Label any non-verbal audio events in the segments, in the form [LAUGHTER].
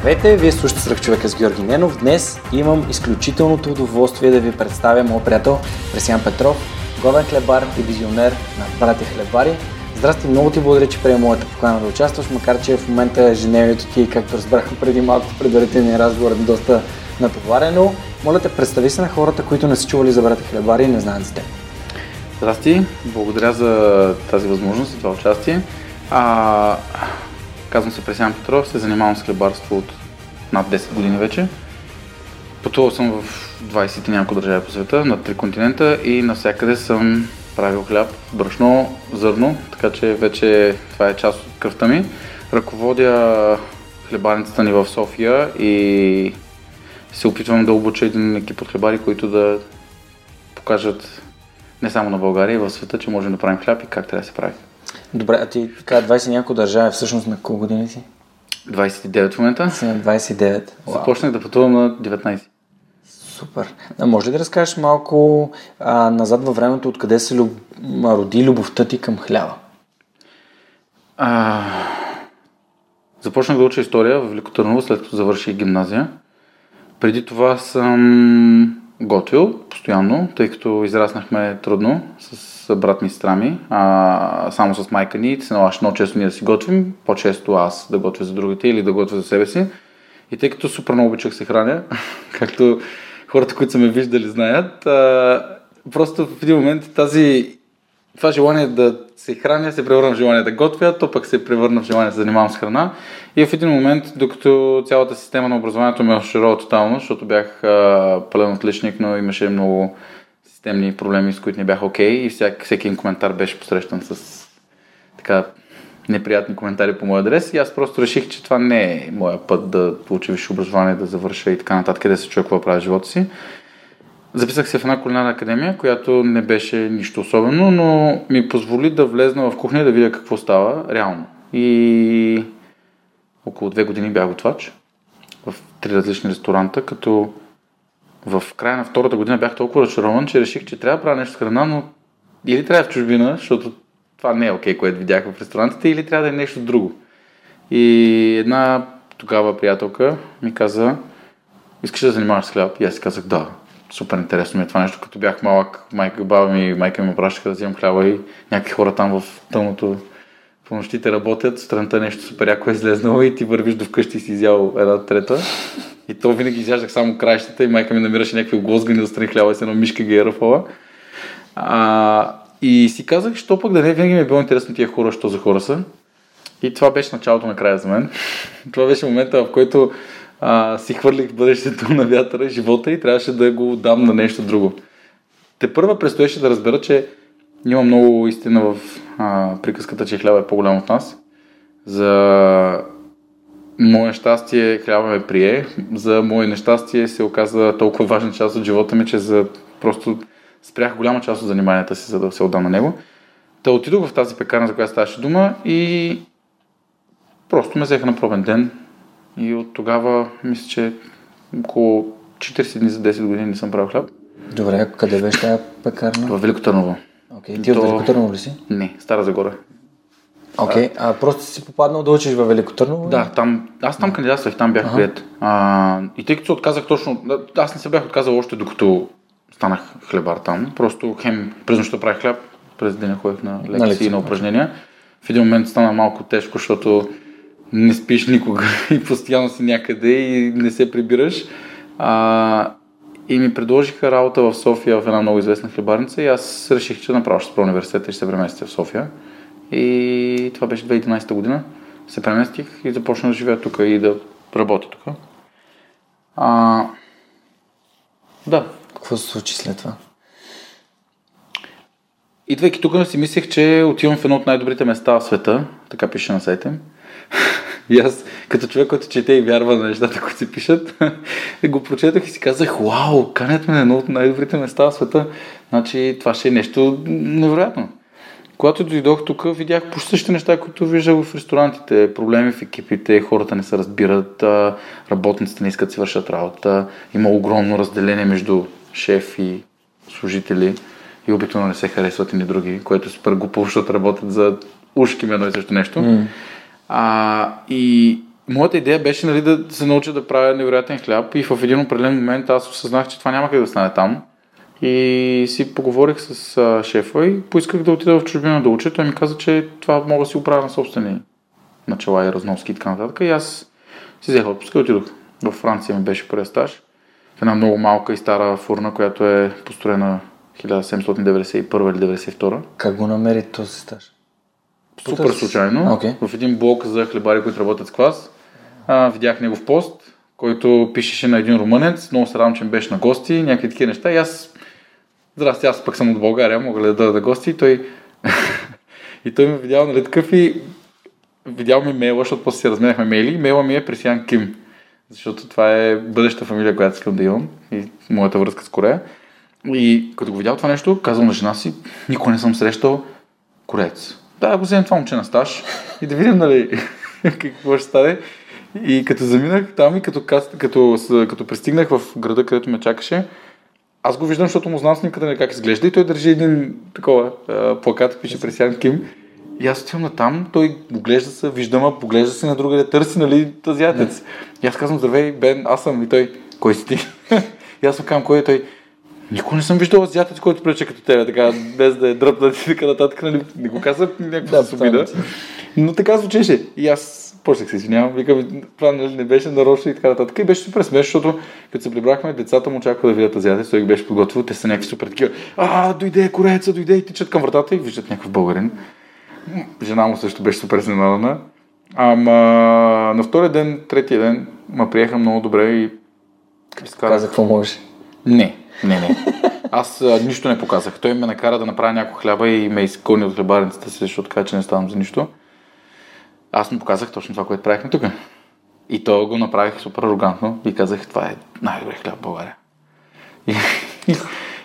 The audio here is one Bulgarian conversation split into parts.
Здравейте, вие слушате Сръх човека с Георги Ненов. Днес имам изключителното удоволствие да ви представя моят приятел Пресян Петров, главен хлебар и визионер на Братя Хлебари. Здрасти, много ти благодаря, че приема моята покана да участваш, макар че в момента ежедневието ти, както разбрахме преди малко в предварителния разговор, е доста натоварено. Моля те, представи се на хората, които не са чували за Братя Хлебари и не знаят за теб. Здрасти, благодаря за тази възможност и това участие. А, Казвам се Пресян Петров, се занимавам с хлебарство от над 10 години вече. Пътувал съм в 20 и няколко държави по света, на три континента и навсякъде съм правил хляб, брашно, зърно, така че вече това е част от кръвта ми. Ръководя хлебарницата ни в София и се опитвам да обуча един екип от хлебари, които да покажат не само на България, и в света, че можем да правим хляб и как трябва да се прави. Добре, а ти така 20 няколко държави, всъщност на колко години си? 29 в момента. Си на 29. Започнах да пътувам на 19. Супер. А може ли да разкажеш малко а, назад във времето, откъде се люб... роди любовта ти към хляба? А... Започнах да уча история в Велико Търново, след като завърших гимназия. Преди това съм готвил постоянно, тъй като израснахме трудно с брат ми сестра ми, а, само с майка ни, се налагаше много често ние да си готвим, по-често аз да готвя за другите или да готвя за себе си. И тъй като супер много обичах се храня, [LAUGHS] както хората, които са ме виждали, знаят, а, просто в един момент тази, това желание да се храня се превърна в желание да готвя, то пък се превърна в желание да се занимавам с храна. И в един момент, докато цялата система на образованието ме оширова тотално, защото бях а, пълен отличник, но имаше много системни проблеми, с които не бях окей okay, и всяк, всеки коментар беше посрещан с така неприятни коментари по моя адрес и аз просто реших, че това не е моя път да получи висше образование, да завърша и така нататък, да се чуя какво прави живота си. Записах се в една кулинарна академия, която не беше нищо особено, но ми позволи да влезна в кухня да видя какво става реално. И около две години бях готвач в три различни ресторанта, като в края на втората година бях толкова разочарован, че реших, че трябва да правя нещо с храна, но или трябва в чужбина, защото това не е окей, okay, което видях в ресторантите, или трябва да е нещо друго. И една тогава приятелка ми каза, искаш да занимаваш с хляб? И аз си казах, да, супер интересно ми е това нещо. Като бях малък, майка, баба ми и майка ми пращаха да взимам хляба и някакви хора там в тъмното по нощите работят, странта нещо супер яко е излезнало и ти вървиш до вкъщи и си изял една трета. И то винаги изяждах само краищата и майка ми намираше някакви оглозгани да страни хляба и с едно мишка ги е ръфала. А, и си казах, що пък да не винаги ми е било интересно тия хора, що за хора са. И това беше началото на края за мен. [LAUGHS] това беше момента, в който а, си хвърлих бъдещето на вятъра, живота и трябваше да го дам на нещо друго. Те първа предстоеше да разбера, че има много истина в а, приказката, че хляба е по-голям от нас. За мое щастие хляба ме прие, за мое нещастие се оказа толкова важна част от живота ми, че за просто спрях голяма част от заниманията си, за да се отдам на него. Та отидох в тази пекарна, за която ставаше дума и просто ме взеха на пробен ден и от тогава мисля, че около 40 дни за 10 години не съм правил хляб. Добре, къде беше тази пекарна? В Велико Търново. Окей, okay, ти То... от Велико Търново ли си? Не, Стара Загора. Окей, okay. а просто си попаднал да учиш във Велико Търново? Да, там, аз там кандидатствах, там бях ага. прият. А, и тъй като се отказах точно, аз не се бях отказал още докато станах хлебар там. Просто хем през нощта правих хляб, през деня ходех на лекции на, лекции, на упражнения. В един момент стана малко тежко, защото не спиш никога [LAUGHS] и постоянно си някъде и не се прибираш. А, и ми предложиха работа в София в една много известна хлебарница и аз реших, че направо ще спра университета и ще се преместя в София. И това беше 2011 година. Се преместих и започнах да живея тук и да работя тук. А, да. Какво се случи след това? Идвайки тук си мислех, че отивам в едно от най-добрите места в света, така пише на сайта И аз, като човек, който чете и вярва на нещата, които се пишат, [LAUGHS] го прочетах и си казах, вау, канят ме на едно от най-добрите места в света. Значи това ще е нещо невероятно. Когато дойдох тук, видях по същите неща, които виждах в ресторантите. Проблеми в екипите, хората не се разбират, работниците не искат да си вършат работа. Има огромно разделение между шеф и служители и обикновено не се харесват и ни други, което е супер глупо, защото работят за ушки ми едно и също нещо. Mm. А, и моята идея беше нали, да се науча да правя невероятен хляб и в един определен момент аз осъзнах, че това няма как да стане там. И си поговорих с а, шефа и поисках да отида в чужбина да уча. Той ми каза, че това мога да си оправя на собствени начала и разноски и така нататък. И аз си взех отпуска и отидох. В Франция ми беше първият стаж. В една много малка и стара фурна, която е построена 1791 или 92. Как го намери този стаж? Супер случайно. Okay. В един блок за хлебари, които работят с клас. А, видях негов пост, който пишеше на един румънец. Много се радвам, че беше на гости, някакви такива неща. И аз, здрасти, аз пък съм от България, мога ли да дойда да гости. И той, [LAUGHS] и той ме видял, нали такъв и видял ми мейла, защото после си разменяхме мейли. Мейла ми е Пресян Ким, защото това е бъдеща фамилия, която искам да имам и моята връзка с Корея. И като го видял това нещо, казвам на жена си, никой не съм срещал кореец. Да, го вземем това момче на стаж и да видим, нали, [LAUGHS] какво ще стане. И като заминах там и като, като, като, като пристигнах в града, където ме чакаше, аз го виждам, защото му знам снимката на как изглежда и той държи един такова а, плакат, пише Пресян Ким. И аз отивам на там, той поглежда се, виждам, поглежда се на друга, търси, нали, азиатец. И аз казвам, здравей, Бен, аз съм. И той, кой си ти? [LAUGHS] и аз му казвам, кой е той? Никога не съм виждал азиатец, който прече като тебе, така, без да е дръпнат и така нататък, нали, не го каза някаква да, обида. Но така звучеше. И аз почнах се извинявам, викам, това нали, не беше нарочно и така нататък. И беше супер смешно, защото като се прибрахме, децата му очакваха да видят азиатец, той ги беше подготвил, те са някакви супер такива. А, дойде кореца, дойде и тичат към вратата и виждат някакъв българин. Жена му също беше супер изненадана. Ама на втория ден, третия ден, ме приеха много добре и... Каза какво може. Не, не, не. Аз а, нищо не показах. Той ме накара да направя някой хляба и ме изгони от хлебарницата си, защото така, че не ставам за нищо. Аз му показах точно това, което правихме тук. И то го направих супер арогантно и казах, това е най-добре хляб в България. И, и,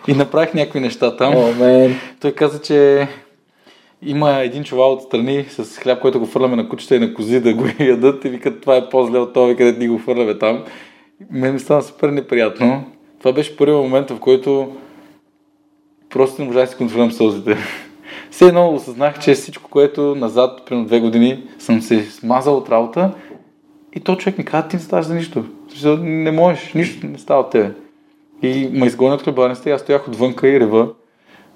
и направих някакви неща там. Oh, Той каза, че има един чувал отстрани с хляб, който го фърляме на кучета и на кози да го ядат и викат, това е по-зле от това, където ни го фърляме там. Мен ми стана супер неприятно. Това беше първият момент, в който просто не можах да си контролирам сълзите. [LAUGHS] Все едно осъзнах, че всичко, което назад, примерно две години, съм се смазал от работа и то човек ми каза, ти не ставаш за нищо. Не можеш, нищо не става от тебе. И ме изгонят хлебарницата и аз стоях отвънка и рева.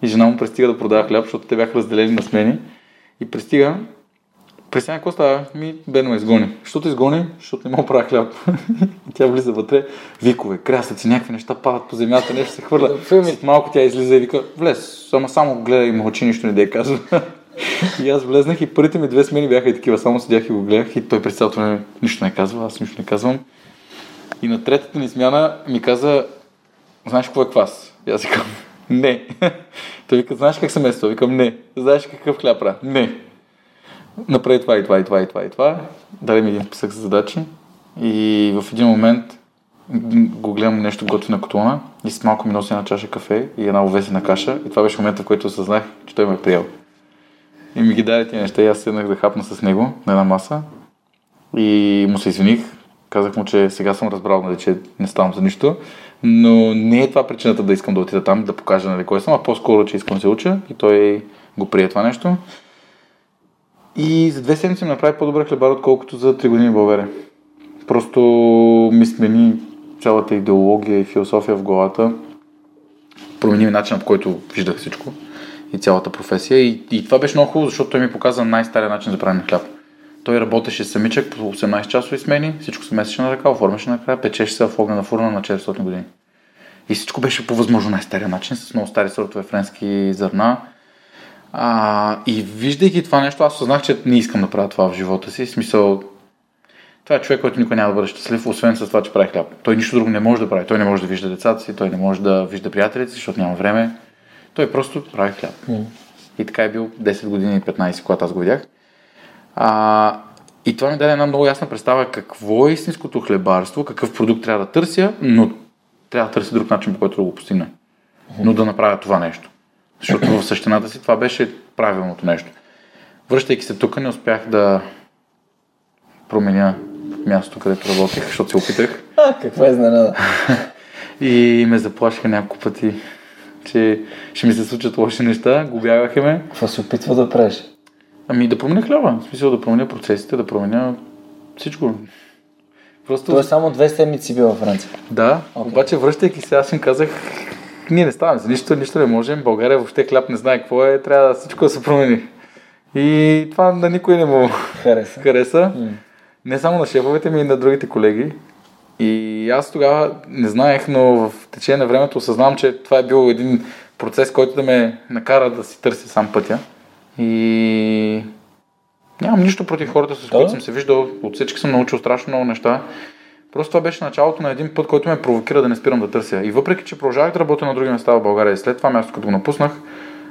И жена му пристига да продава хляб, защото те бяха разделени на смени. И пристига, Представя какво става? Ми, Бено изгони. Що те изгони? Защото не мога правя хляб. [LAUGHS] тя влиза вътре, викове, крясъци, някакви неща падат по земята, нещо се хвърля. След малко тя излиза и вика, влез, само, само гледай и мълчи, нищо не дей казва. [LAUGHS] и аз влезнах и първите ми две смени бяха и такива, само седях и го гледах и той през цялото време нищо не казва, аз нищо не казвам. И на третата ни смяна ми каза, знаеш какво е квас? И аз викам, [LAUGHS] не. той вика, знаеш как се место? Викам, не. Знаеш какъв хляб правя? Не направи това и това и това и това и това. Даде ми един списък за задачи и в един момент го гледам нещо готви на котлона и с малко ми носи една чаша кафе и една овесена каша и това беше момента, в който осъзнах, че той ме е приел. И ми ги даде тези неща и аз седнах да хапна с него на една маса и му се извиних. Казах му, че сега съм разбрал, нали, че не ставам за нищо, но не е това причината да искам да отида там, да покажа нали, кой съм, а по-скоро, че искам да се уча и той го прие това нещо. И за две седмици ми направи по-добър хлебар, отколкото за три години в България. Просто ми смени цялата идеология и философия в главата. Промени ми начинът, по който виждах всичко и цялата професия. И, и това беше много хубаво, защото той ми показа най-стария начин за правене на хляб. Той работеше самичък по 18 часови смени, всичко се месеше на ръка, оформяше накрая, печеше се в огнена фурна на 400 години. И всичко беше по възможно най-стария начин, с много стари сортове френски зърна, а, и виждайки това нещо, аз осъзнах, че не искам да правя това в живота си. В смисъл, това е човек, който никой няма да бъде щастлив, освен с това, че прави хляб. Той нищо друго не може да прави. Той не може да вижда децата си, той не може да вижда приятелите си, защото няма време. Той просто прави хляб. Mm. И така е бил 10 години и 15, когато аз го видях. А, И това ми даде една много ясна представа какво е истинското хлебарство, какъв продукт трябва да търся, но трябва да търся друг начин, по който да го постигна. Но да направя това нещо. Защото в същината си това беше правилното нещо. Връщайки се тук, не успях да променя мястото, където работех, защото се опитах. А, каква е изненада? [LAUGHS] И ме заплашиха няколко пъти, че ще ми се случат лоши неща. Го бягаха ме. Какво се опитва да правиш? Ами да променя хляба. В смисъл да променя процесите, да променя всичко. Просто... Той само две седмици бил във Франция. Да, okay. обаче връщайки се, аз им казах, ние не ставаме за нищо, нищо не можем. България въобще хляб не знае какво е, трябва да всичко да се промени. И това на никой не му Хареса. хареса. Не само на шефовете ми, и на другите колеги. И аз тогава не знаех, но в течение на времето осъзнавам, че това е бил един процес, който да ме накара да си търся сам пътя. И нямам нищо против хората, с които съм се виждал. От всички съм научил страшно много неща. Просто това беше началото на един път, който ме провокира да не спирам да търся. И въпреки, че продължавах да работя на други места в България и след това място, като го напуснах,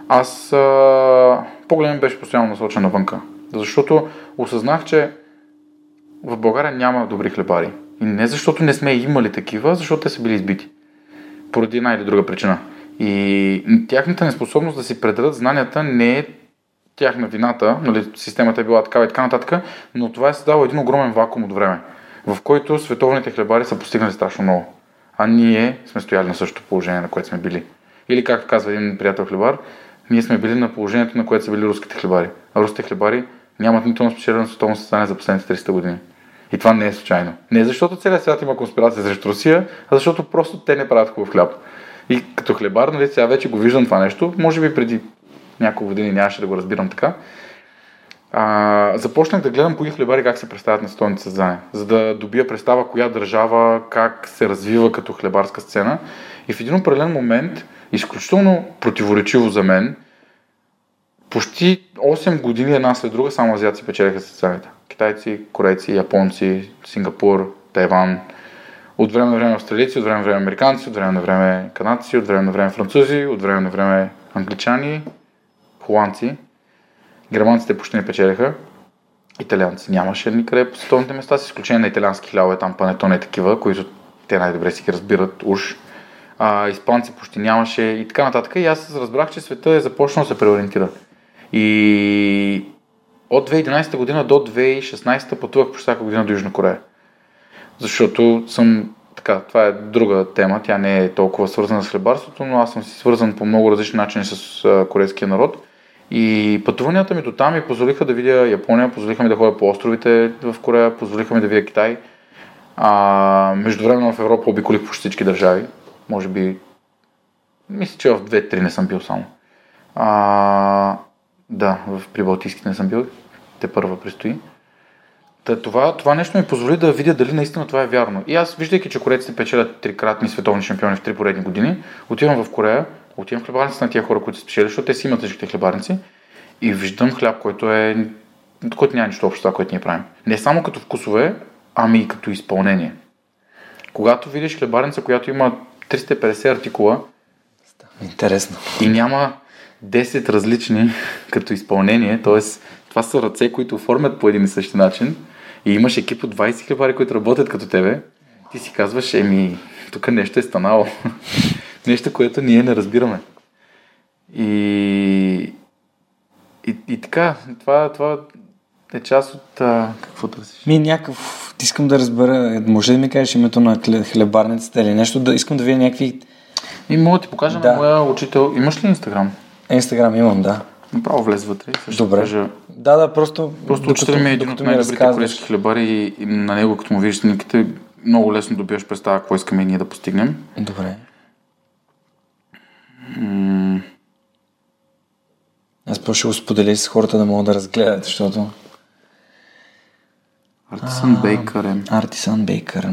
аз а, погледът ми беше постоянно насочен навънка. Защото осъзнах, че в България няма добри хлебари. И не защото не сме имали такива, защото те са били избити. Поради една или друга причина. И тяхната неспособност да си предадат знанията не е тяхна вината, нали, системата е била такава и така нататък, но това е създало един огромен вакуум от време, в който световните хлебари са постигнали страшно много. А ние сме стояли на същото положение, на което сме били. Или както казва един приятел хлебар, ние сме били на положението, на което са били руските хлебари. А руските хлебари нямат нито на спечелено световно състояние за последните 300 години. И това не е случайно. Не защото целият свят има конспирация срещу Русия, а защото просто те не правят хубав хляб. И като хлебар, нали, сега вече го виждам това нещо, може би преди няколко години нямаше да го разбирам така. А, започнах да гледам кои хлебари как се представят на столните състезания, за да добия представа коя държава, как се развива като хлебарска сцена. И в един определен момент, изключително противоречиво за мен, почти 8 години една след друга само азиаци печелиха състезанията. Китайци, корейци, японци, Сингапур, Тайван, от време на време австралийци, от време на време американци, от време на време канадци, от време на време французи, от време на време англичани, холандци. Германците почти не печелиха. Италианци нямаше никъде по световните места, с изключение на италиански хлябове, там панетоне и такива, които те най-добре си ги разбират уж. А, испанци почти нямаше и така нататък. И аз разбрах, че света е започнал да се преориентира. И от 2011 година до 2016 пътувах по всяка година до Южна Корея. Защото съм така, това е друга тема, тя не е толкова свързана с хлебарството, но аз съм си свързан по много различни начини с корейския народ. И пътуванията ми до там ми позволиха да видя Япония, позволиха ми да ходя по островите в Корея, позволиха ми да видя Китай. А, междувременно в Европа обиколих по всички държави. Може би, мисля, че в две-три не съм бил само. А, да, в Прибалтийските не съм бил. Те първа предстои. Та, това, това нещо ми позволи да видя дали наистина това е вярно. И аз, виждайки, че корейците печелят трикратни световни шампиони в три поредни години, отивам в Корея, отивам в хлебарниците на тия хора, които спечели, защото те си имат всичките хлебарници и виждам хляб, който е който няма нищо общо това, което ние правим. Не само като вкусове, ами и като изпълнение. Когато видиш хлебарница, която има 350 артикула, Интересно. И няма 10 различни [LAUGHS] като изпълнение, т.е. това са ръце, които оформят по един и същи начин и имаш екип от 20 хлебари, които работят като тебе, ти си казваш, еми, тук нещо е станало. [LAUGHS] нещо, което ние не разбираме. И, и, и така, това, това е част от... А, какво търсиш? Ми някакъв... Искам да разбера, може да ми кажеш името на хлебарницата или нещо, да искам да видя някакви... И мога да ти покажа да. на моя учител. Имаш ли Инстаграм? Инстаграм имам, да. Направо влез вътре. Също Добре. Кажа... Да, да, просто... Просто учител ми е един от най-добрите корейски хлебари и, и на него, като му видиш снимките, много лесно добиваш представа какво искаме ние да постигнем. Добре. М- Аз по ще го споделя с хората да могат да разгледат, защото... Артисан Бейкър. Артисан Бейкър.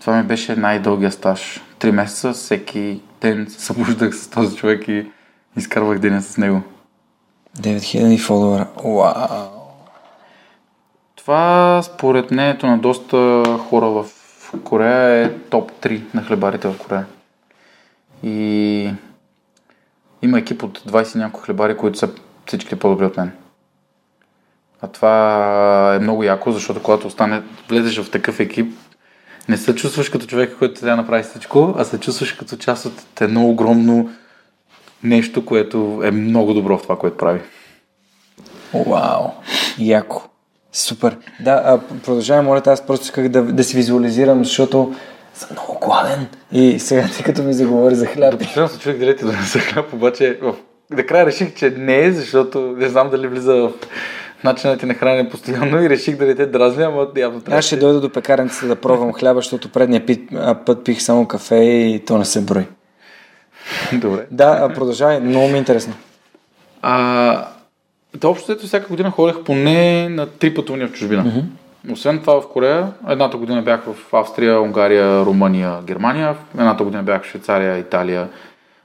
Това ми беше най-дългия стаж. Три месеца, всеки ден се събуждах с този човек и изкарвах деня с него. 9000 фолуара. Вау! Това според мнението на доста хора в Корея е топ 3 на хлебарите в Корея. И има екип от 20 няколко хлебари, които са всички по-добри от мен. А това е много яко, защото когато остане, влезеш в такъв екип, не се чувстваш като човек, който трябва да направи всичко, а се чувстваш като част от едно огромно нещо, което е много добро в това, което прави. Вау, яко. Супер. Да, а, продължавам, моля, аз просто исках да, да си визуализирам, защото съм много гладен. И сега, тъй като ми заговори за хляб. Допустим се човек дали ти да за хляб, обаче в... накрая реших, че не е, защото не знам дали влиза в начинът ти на хранене постоянно и реших да не те дразня, ама явно трябва. Аз ще дойда до пекарницата да пробвам хляба, защото предния пит, път пих само кафе и то не се брои. Добре. Да, продължавай, много ми е интересно. А, да, общо ето всяка година ходех поне на три пътувания в чужбина. Mm-hmm. Освен това в Корея, едната година бях в Австрия, Унгария, Румъния, Германия, едната година бях в Швейцария, Италия,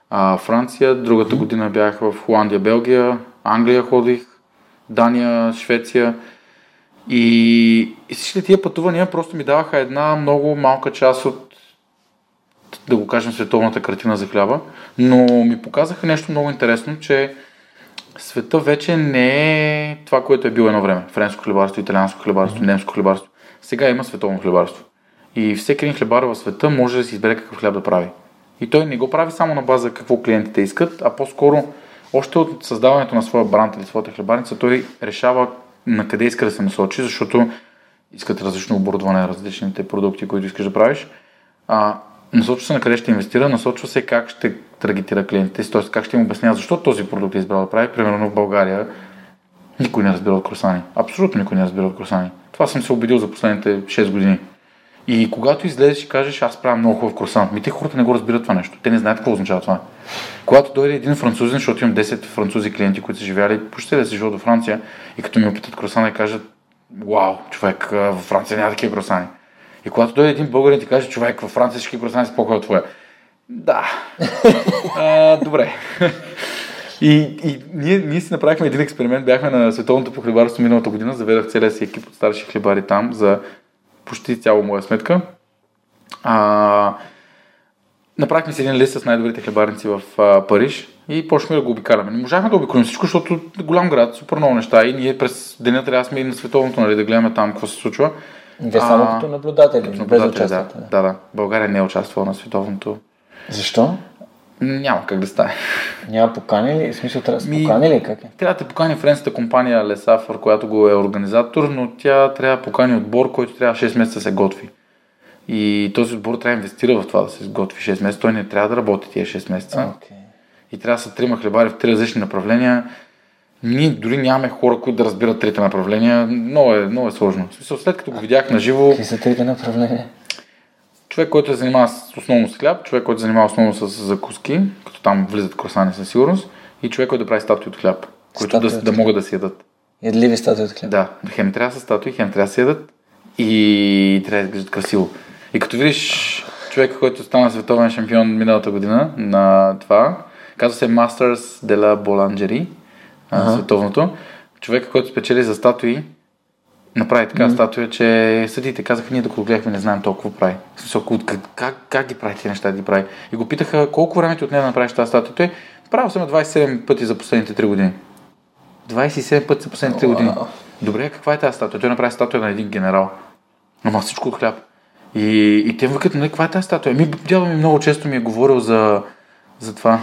а, Франция, другата година бях в Холандия, Белгия, Англия ходих, Дания, Швеция. И, и всички тия пътувания просто ми даваха една много малка част от, да го кажем, световната картина за хляба, но ми показаха нещо много интересно, че света вече не е това, което е било едно време. Френско хлебарство, италианско хлебарство, немско хлебарство. Сега има световно хлебарство. И всеки един хлебар в света може да си избере какъв хляб да прави. И той не го прави само на база какво клиентите искат, а по-скоро още от създаването на своя бранд или своята хлебарница, той решава на къде иска да се насочи, защото искат различно оборудване, различните продукти, които искаш да правиш. А, насочва се на къде ще инвестира, насочва се как ще таргетира клиентите си, т.е. как ще им обяснява защо този продукт е избрал да прави. Примерно в България никой не разбира от кросани. Абсолютно никой не разбира от кросани. Това съм се убедил за последните 6 години. И когато излезеш и кажеш, аз правя много хубав круасан, ми те хората не го разбират това нещо. Те не знаят какво означава това. Когато дойде един французин, защото имам 10 французи клиенти, които са живяли почти да се живеят до Франция и като ми опитат кросана и кажат, вау, човек, във Франция няма такива кросани. И когато дойде един българин и ти каже, човек, във Франция всички кросани са по-хубави от твоя. Да. [LAUGHS] а, добре. И, и ние, ние си направихме един експеримент. Бяхме на Световното по хлебарство миналата година. Заведах целия си екип от старши хлебари там за почти цяло моя сметка. А, направихме си един лист с най-добрите хлебарници в а, Париж и почнахме да го обикаляме. Не можахме да обиколим всичко, защото голям град, супер много неща и ние през деня трябва да сме и на световното, нали, да гледаме там какво се случва. Вие само а, като наблюдатели, като наблюдатели без. Да, да, да. България не е участвала на световното. Защо? Няма как да стане. Няма покани ли? В смисъл трябва да се покани ли? Как е? Трябва да те покани френската компания Лесафър, която го е организатор, но тя трябва да покани отбор, който трябва 6 месеца да се готви. И този отбор трябва да инвестира в това да се готви 6 месеца. Той не трябва да работи тия 6 месеца. Okay. И трябва да са трима хлебари в три различни направления. Ние дори нямаме хора, които да разбират трите направления. Много е, много е сложно. Смисъл, след като го видях на живо. Какви са трите направления? човек, който се занимава основно с хляб, човек, който се занимава основно с закуски, като там влизат кросани със сигурност, и човек, който да прави статуи от хляб, които да, да могат да се ядат. Ядливи статуи от хляб? Да, хем трябва са статуи, хем трябва да се ядат и трябва да изглеждат красиво. И като видиш човека, който стана световен шампион миналата година на това, казва се Masters de la Boulangerie, uh-huh. световното, човека, който спечели за статуи, направи така mm-hmm. статуя, че съдите казаха, ние докато гледахме не знаем толкова прави. Смисъл, как, как, как ги прави тези неща да ги прави? И го питаха колко време ти отне да направиш тази статуя. Той правил съм 27 пъти за последните 3 години. 27 пъти за последните 3 години. Добре, каква е тази статуя? Той направи статуя на един генерал. Ама всичко от хляб. И, и те викат, нали, каква е тази статуя? Ми, дядо ми много често ми е говорил за, за това.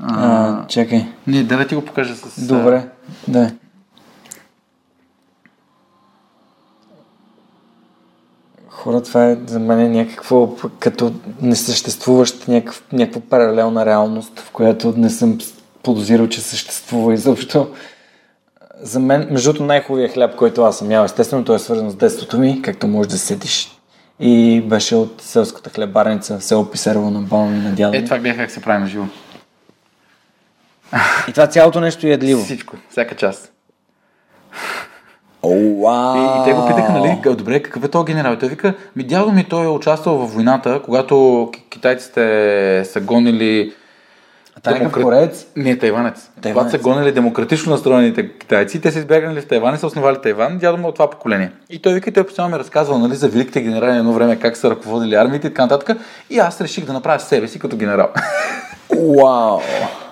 А, а, чакай. Не, да ти го покажа с... Добре, да. хора, това е за мен някакво като несъществуващ някакъв, някаква паралелна реалност, в която не съм подозирал, че съществува изобщо. За мен, между другото, най-хубавия хляб, който аз съм ял, естествено, той е свързан с детството ми, както можеш да сетиш. И беше от селската хлебарница в село Писарово на баба ми на дядо. Е, това гледах как се прави на живо. И това цялото нещо е ядливо. Всичко, всяка част. Wow. И, и те го питаха, нали, добре, какъв е този генерал? Той вика, ми дядо ми той е участвал в войната, когато китайците са гонили а Демокра... корец? Не, тайванец. тайванец. Когато са гонили демократично настроените китайци, те са избягали в Тайван и са основали Тайван, дядо му е от това поколение. И той вика, той постоянно ми е разказвал нали, за великите генерали едно време, как са ръководили армиите и така нататък. И аз реших да направя себе си като генерал. [LAUGHS] Вау!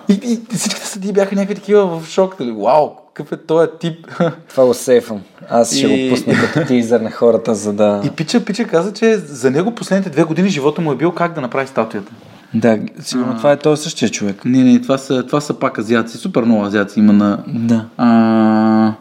И, и, и всичките съди бяха някакви такива в шок. Дали, Вау, какъв е този тип? [LAUGHS] Това го сейфвам. Аз ще И- го пусна като тизър на хората, за да... И Пича, Пича каза, че за него последните две години живота му е бил как да направи статуята. Да, сигурно това е този същия човек. Не, не, това са, това са пак азиаци. Супер много азиаци има на... Да. А...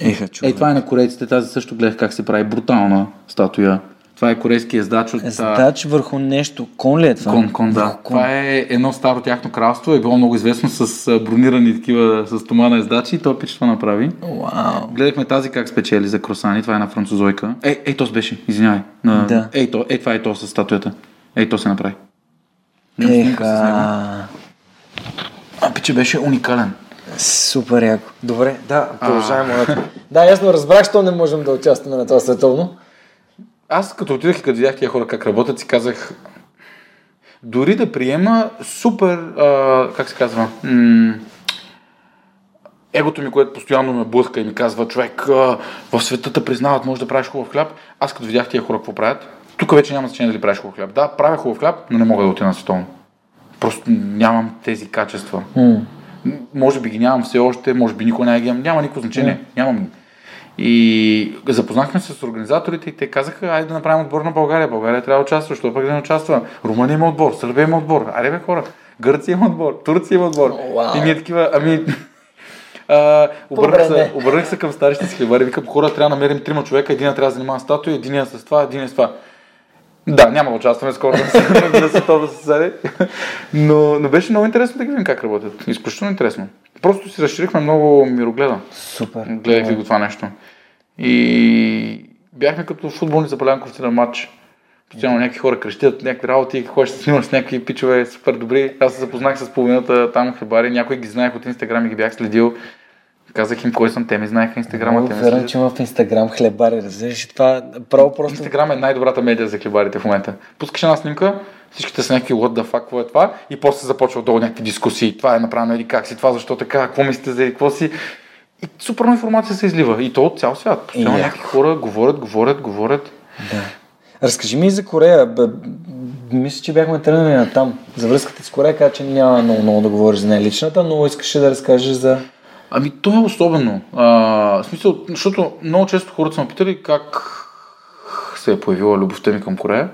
Еха, човек. Ей, това е на корейците. Тази също гледах как се прави брутална статуя. Това е корейски ездач от... а, Здач върху нещо. Кон ли е това? Кон, кон, да. Върху кон. Това е едно старо тяхно кралство. Е било много известно с бронирани такива с томана ездачи и той пич това направи. Вау. Гледахме тази как спечели за кросани. Това е на французойка. Ей, ей, то беше. Извинявай. На... Да. Ей, то, ей, това е то с статуята. Ей, то се направи. Еха. А, пиче беше уникален. Супер яко. Добре, да, продължаваме. моята. Да, ясно разбрах, що не можем да участваме на това световно. Аз като отидах и като видях тия хора как работят, си казах, дори да приема супер, а, как се казва, м- егото ми, което постоянно ме блъска и ми казва, човек, а, в света те признават, може да правиш хубав хляб. Аз като видях тия хора какво правят, тук вече няма значение дали правиш хубав хляб. Да, правя хубав хляб, но не мога да отида на световно. Просто нямам тези качества. М, Може би ги нямам все още, може би никой не ги имам, няма никакво значение, нямам ги. И запознахме се с организаторите и те казаха, айде да направим отбор на България. България трябва да участва, защото пък да не участва. Румъния има отбор, Сърбия има отбор. Айде бе хора, Гърция има отбор, Турция има отбор. Уау. И ние такива, ами... [LAUGHS] А, обърнах, се, обърнах се към старите си хлебари, викам, хора, трябва да намерим трима човека, един трябва да занимава статуя, един с това, един с това. Да, няма да участваме скоро на световно състезание. Но, но беше много интересно да ги видим как работят. Изключително интересно. Просто си разширихме много мирогледа, Супер. гледайки го това нещо. И бяхме като футболни запалянковци на матч. Постоянно някакви хора крещят, някакви работи, какво ще снимаш с някакви пичове, супер добри. Аз се запознах с половината там хлебари, някои ги знаех от Инстаграм и ги бях следил. Казах им кой съм, те ми знаеха Инстаграма, Много те верно, че има в Инстаграм хлебари, разбираш това? Право просто... Инстаграм е най-добрата медия за хлебарите в момента. Пускаш една снимка, всичките са някакви what the fuck, какво е това, и после започва долу някакви дискусии. Това е направено или как си, това защо така, какво мислите за какво си. И супер информация се излива. И то от цял свят. Постоянно някакви хора говорят, говорят, говорят. Да. Разкажи ми и за Корея. Мисля, че бяхме тръгнали на там. За връзката с Корея, каза, че няма много, много да говориш за нея личната, но искаше да разкажеш за... Ами то е особено. А, в смисъл, защото много често хората са ме питали как се е появила любовта ми към Корея.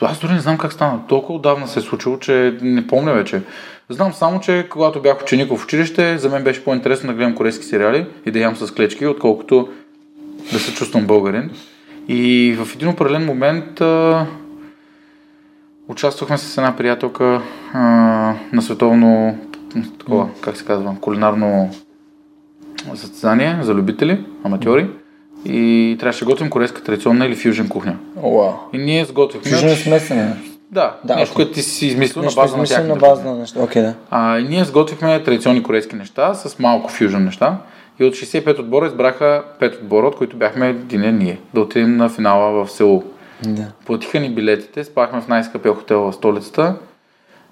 Аз дори не знам как стана. Толкова отдавна се е случило, че не помня вече. Знам само, че когато бях ученик в училище, за мен беше по-интересно да гледам корейски сериали и да ям с клечки, отколкото да се чувствам българин. И в един определен момент а, участвахме с една приятелка а, на световно такова, как се казва, кулинарно състезание за любители, аматьори. И трябваше да готвим корейска традиционна или фюжен кухня. Уау. И ние сготвихме... Чуждено смесене. Да, Да, нещо, което ти си измислил Нещо на база на тяхната на база на нещо. Окей, да. а, и ние сготвихме традиционни корейски неща с малко фюжен неща. И от 65 отбора избраха 5 отбора, от които бяхме един ние. Да отидем на финала в Сеул. Да. Платиха ни билетите, спахме в най-скъпия хотел в столицата.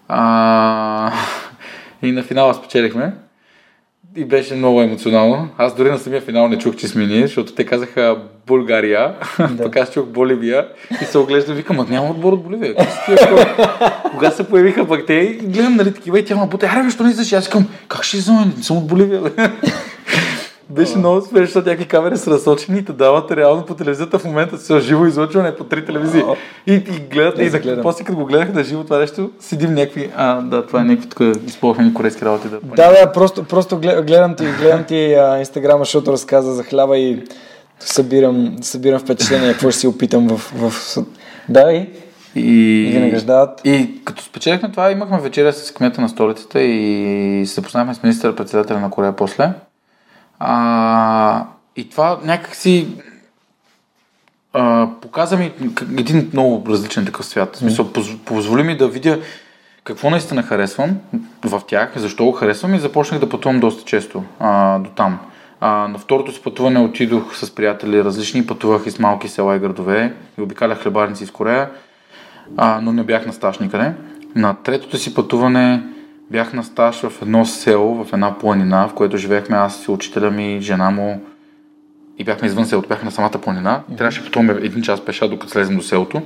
А, и на финала спечелихме. И беше много емоционално. Аз дори на самия финал не чух, че сме ние, защото те казаха България, Да. [LAUGHS] пък аз чух Боливия и се оглеждам, викам, а няма отбор от Боливия. [LAUGHS] Кога се появиха пък те и гледам, нали, такива и тя ма буте, аре, бе, що не излизаш? И Аз викам, как ще излизам, не съм от Боливия. Беше много смешно, защото някакви камери са разсочени и те дават реално по телевизията в момента с живо излъчване по три телевизии. И, и гледат, Да, и, и после като го гледах на живо това нещо, седим някакви, а, да, това е някакви тук използвани корейски работи. Да, Да, да, просто, просто гле- гледам ти, гледам ти а, инстаграма, защото разказа за хляба и събирам, събирам впечатление, какво ще си опитам в... в... Да, и, И, и ги награждават. И като спечелихме това, имахме вечеря с кмета на столицата и се запознахме с министър-председателя на Корея после. А, и това някакси а, показа ми един много различен такъв свят. В смисъл, поз- позволи ми да видя какво наистина харесвам в тях, защо го харесвам и започнах да пътувам доста често а, до там. А, на второто си пътуване отидох с приятели различни, пътувах из малки села и градове и обикалях хлебарници из Корея, а, но не бях на стаж никъде. На третото си пътуване бях на стаж в едно село, в една планина, в което живеехме аз и учителя ми, жена му и бяхме извън селото, бяхме на самата планина. Трябваше да пътуваме един час пеша, докато слезем до селото.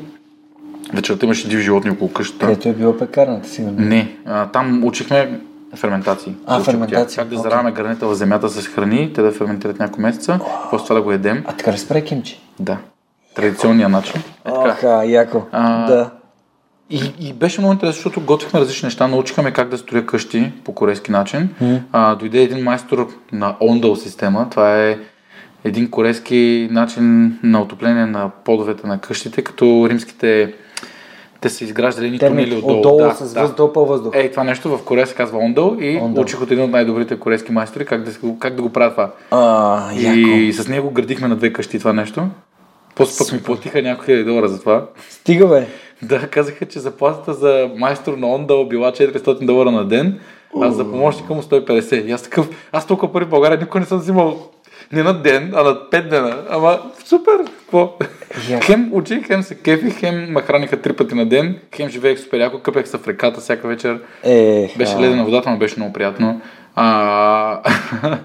Вечерта имаше диви животни около къщата. Където е била пекарната, сигурно. Не, а, там учихме ферментации. А, Учих ферментации. Как да окей. заравяме граните в земята с храни, те да ферментират няколко месеца, после това да го едем. А така ли спре кимчи? Да. Традиционния начин. Е така. Оха, яко. А, Да. И, и беше много интересно, защото готвихме различни неща, научихме как да строя къщи по корейски начин. А, дойде един майстор на Ондал система. Това е един корейски начин на отопление на подовете на къщите, като римските те са изграждали Термик тунели отдолу. отдолу да, с да. въздух, по-въздух. Ей, това нещо в Корея се казва Ондал и Ондал. учих от един от най-добрите корейски майстори как да, как да го правят това. А, яко. И с него градихме на две къщи това нещо. После пък ми платиха няколко хиляди долара за това. Стига бе. [LAUGHS] Да, казаха, че заплатата за майстор на Ондал била 400 долара на ден, а за помощника му 150. И аз такъв, аз толкова пари в България никога не съм взимал не на ден, а на 5 дена. Ама супер, какво? Яко. Хем учих, хем се кефи, хем ме храниха три пъти на ден, хем живеех супер яко, къпех се в реката всяка вечер. Е, Беше ледена водата, но беше много приятно. А, [LAUGHS]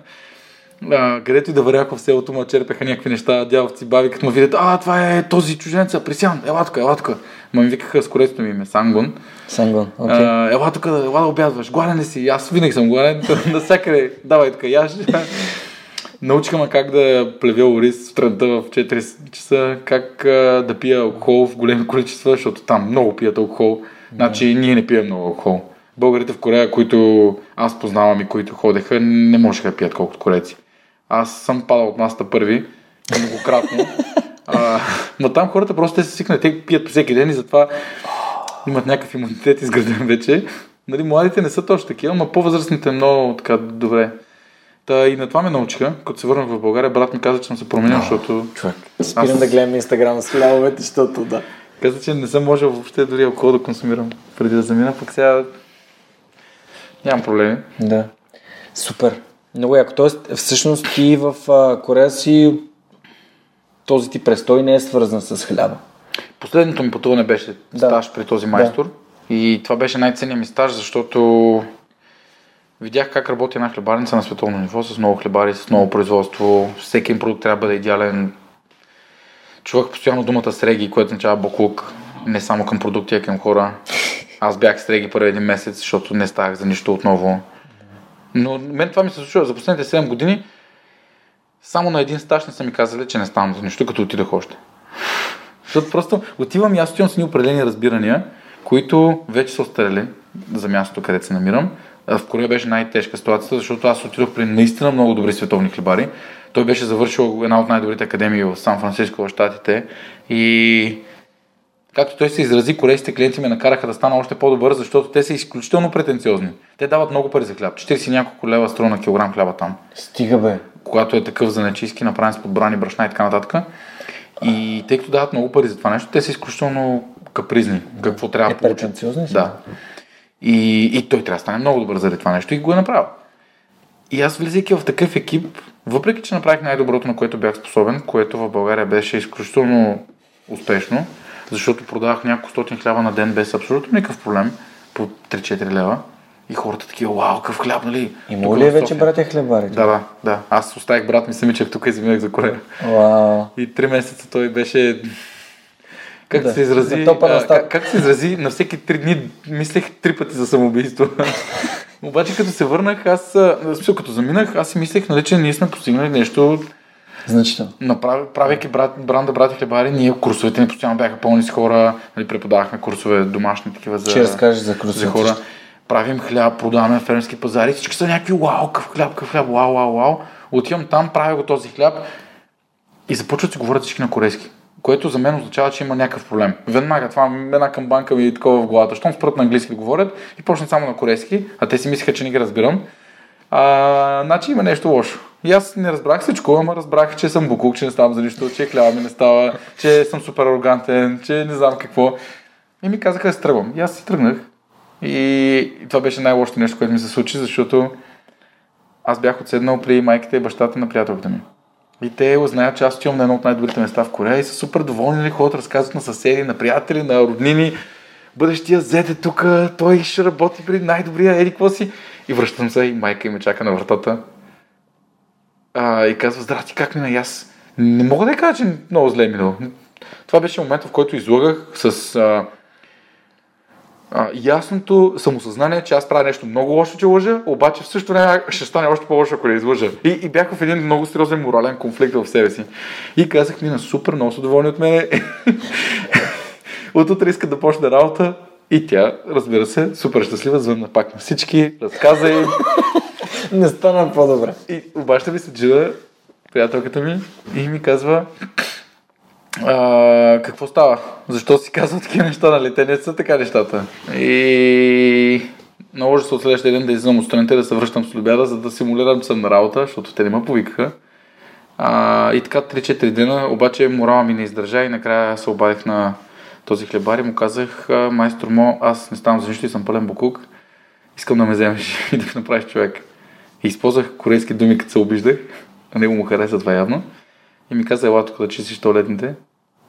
а, където и да вървяха в селото, ма черпеха някакви неща, дяволци, баби, като ме видят, а, това е този чуженец, Присян, ела тук, ела тук. Ма ми викаха с корейското ми име, Сангон. Сангон, окей. А, ела тук, ела да обядваш, гладен ли си? Аз винаги съм гладен, [LAUGHS] навсякъде, давай тук, яш. [LAUGHS] Научиха ме как да плевя ориз сутринта в 4 часа, как а, да пия алкохол в големи количества, защото там много пият алкохол. Значи ние не пием много алкохол. Българите в Корея, които аз познавам и които ходеха, не можеха да пият колкото корейци. Аз съм падал от масата първи, многократно. [LAUGHS] а, но там хората просто те се свикнали, те пият по всеки ден и затова имат някакъв имунитет [LAUGHS] изграден вече. Нали, младите не са точно такива, но по-възрастните много така добре. Та и на това ме научиха. Като се върнах в България, брат ми каза, че съм се променил, защото Човек. Спирам Аз- да гледам инстаграм с хлябовете, защото да. каза, че не съм можел въобще дори алкохол да консумирам преди да замина, пък сега нямам проблеми. Да. Супер. Много яко. Тоест, всъщност ти в а, Корея си този ти престой не е свързан с хляба. Последното ми пътуване беше Да. стаж при този майстор. И това беше най-ценният ми стаж, защото видях как работи една хлебарница на световно ниво, с много хлебари, с много производство. Всеки един продукт трябва да бъде идеален. Чувах постоянно думата среги, което означава буклук. Не само към продукти, а към хора. Аз бях среги първи един месец, защото не ставах за нищо отново. Но мен това ми се случва за последните 7 години. Само на един стаж не са ми казали, че не ставам за нищо, като отидах още. Защото просто отивам и аз отивам с ни определени разбирания, които вече са остарели за мястото, където се намирам. В Корея беше най-тежка ситуацията, защото аз отидох при наистина много добри световни хлебари. Той беше завършил една от най-добрите академии в Сан Франциско, в Штатите. И както той се изрази, корейските клиенти ме накараха да стана още по-добър, защото те са изключително претенциозни. Те дават много пари за хляб. 40 и няколко лева струва на килограм хляба там Стига бе. когато е такъв занечийски, направен с подбрани брашна и така нататък. И тъй като дават много пари за това нещо, те са изключително капризни. Какво трябва Е, да получат. претенциозни са. Да. И, и той трябва да стане много добър заради това нещо и го е направил. И аз влизайки в такъв екип, въпреки че направих най-доброто, на което бях способен, което в България беше изключително успешно, защото продавах няколко стотин хляба на ден без абсолютно никакъв проблем, по 3-4 лева. И хората такива, вау, какъв хляб, нали? Има ли е вече братя хлебари? Да, да, да. Аз оставих брат ми самичък тук и заминах за Корея. Вау. И три месеца той беше... Как Да, се изрази? топа на а, как, как се изрази? На всеки три дни мислех три пъти за самоубийство. [LAUGHS] Обаче като се върнах, аз, като заминах, аз си мислех, нали, че ние сме постигнали нещо, Значително. направи, правейки брат, бранда брати хлебари, ние курсовете ни постоянно бяха пълни с хора, нали, преподавахме курсове домашни такива за, Ще разкажеш за за хора. Правим хляб, продаваме на фермерски пазари, всички са някакви вау, какъв хляб, какъв хляб, вау, вау, вау. Отивам там, правя го този хляб и започват да си говорят всички на корейски. Което за мен означава, че има някакъв проблем. Веднага това една към банка ми е такова в главата. Щом спрат на английски да говорят и почнат само на корейски, а те си мислеха, че не ги разбирам. А, значи има нещо лошо. И аз не разбрах всичко, ама разбрах, че съм букук, че не ставам за нищо, че хляба ми не става, че съм супер арогантен, че не знам какво. И ми казаха да се тръгвам. И аз си тръгнах. И, и това беше най-лошото нещо, което ми се случи, защото аз бях отседнал при майката и бащата на приятелката ми. И те знаят, че аз отивам на едно от най-добрите места в Корея и са супер доволни, нали, ходят, разказват на съседи, на приятели, на роднини. Бъдещия зете тук, той ще работи при най-добрия, еди си. И връщам се и майка и ме чака на вратата. А, и казва, здрасти, как мина? И аз не мога да я кажа, че много зле е минало. това беше момента, в който излагах с а, а, ясното самосъзнание, че аз правя нещо много лошо, че лъжа, обаче в същото време ще стане още по-лошо, ако не излъжа. И, и бях в един много сериозен морален конфликт в себе си. И казах, мина супер, много са доволни от мене. [LAUGHS] от утре искат да почне работа. И тя, разбира се, супер щастлива, звънна пак на всички, разказа им. Не стана по-добре. И обаче ми се чуда приятелката ми и ми казва, а, какво става? Защо си казва такива неща, нали? Те не са така нещата. И наложи се от следващия ден да излизам от страните да се връщам с обяда, за да симулирам, че съм на работа, защото те не ме повикаха. А, и така 3-4 дена, обаче морала ми не издържа и накрая се обадих на този хлебар и му казах, майстор Мо, аз не ставам за нищо и съм пълен букук. Искам да ме вземеш [LAUGHS] и да ме направиш човек. И използвах корейски думи, като се обиждах. А него му хареса това явно. И ми каза, ела тук да чистиш туалетните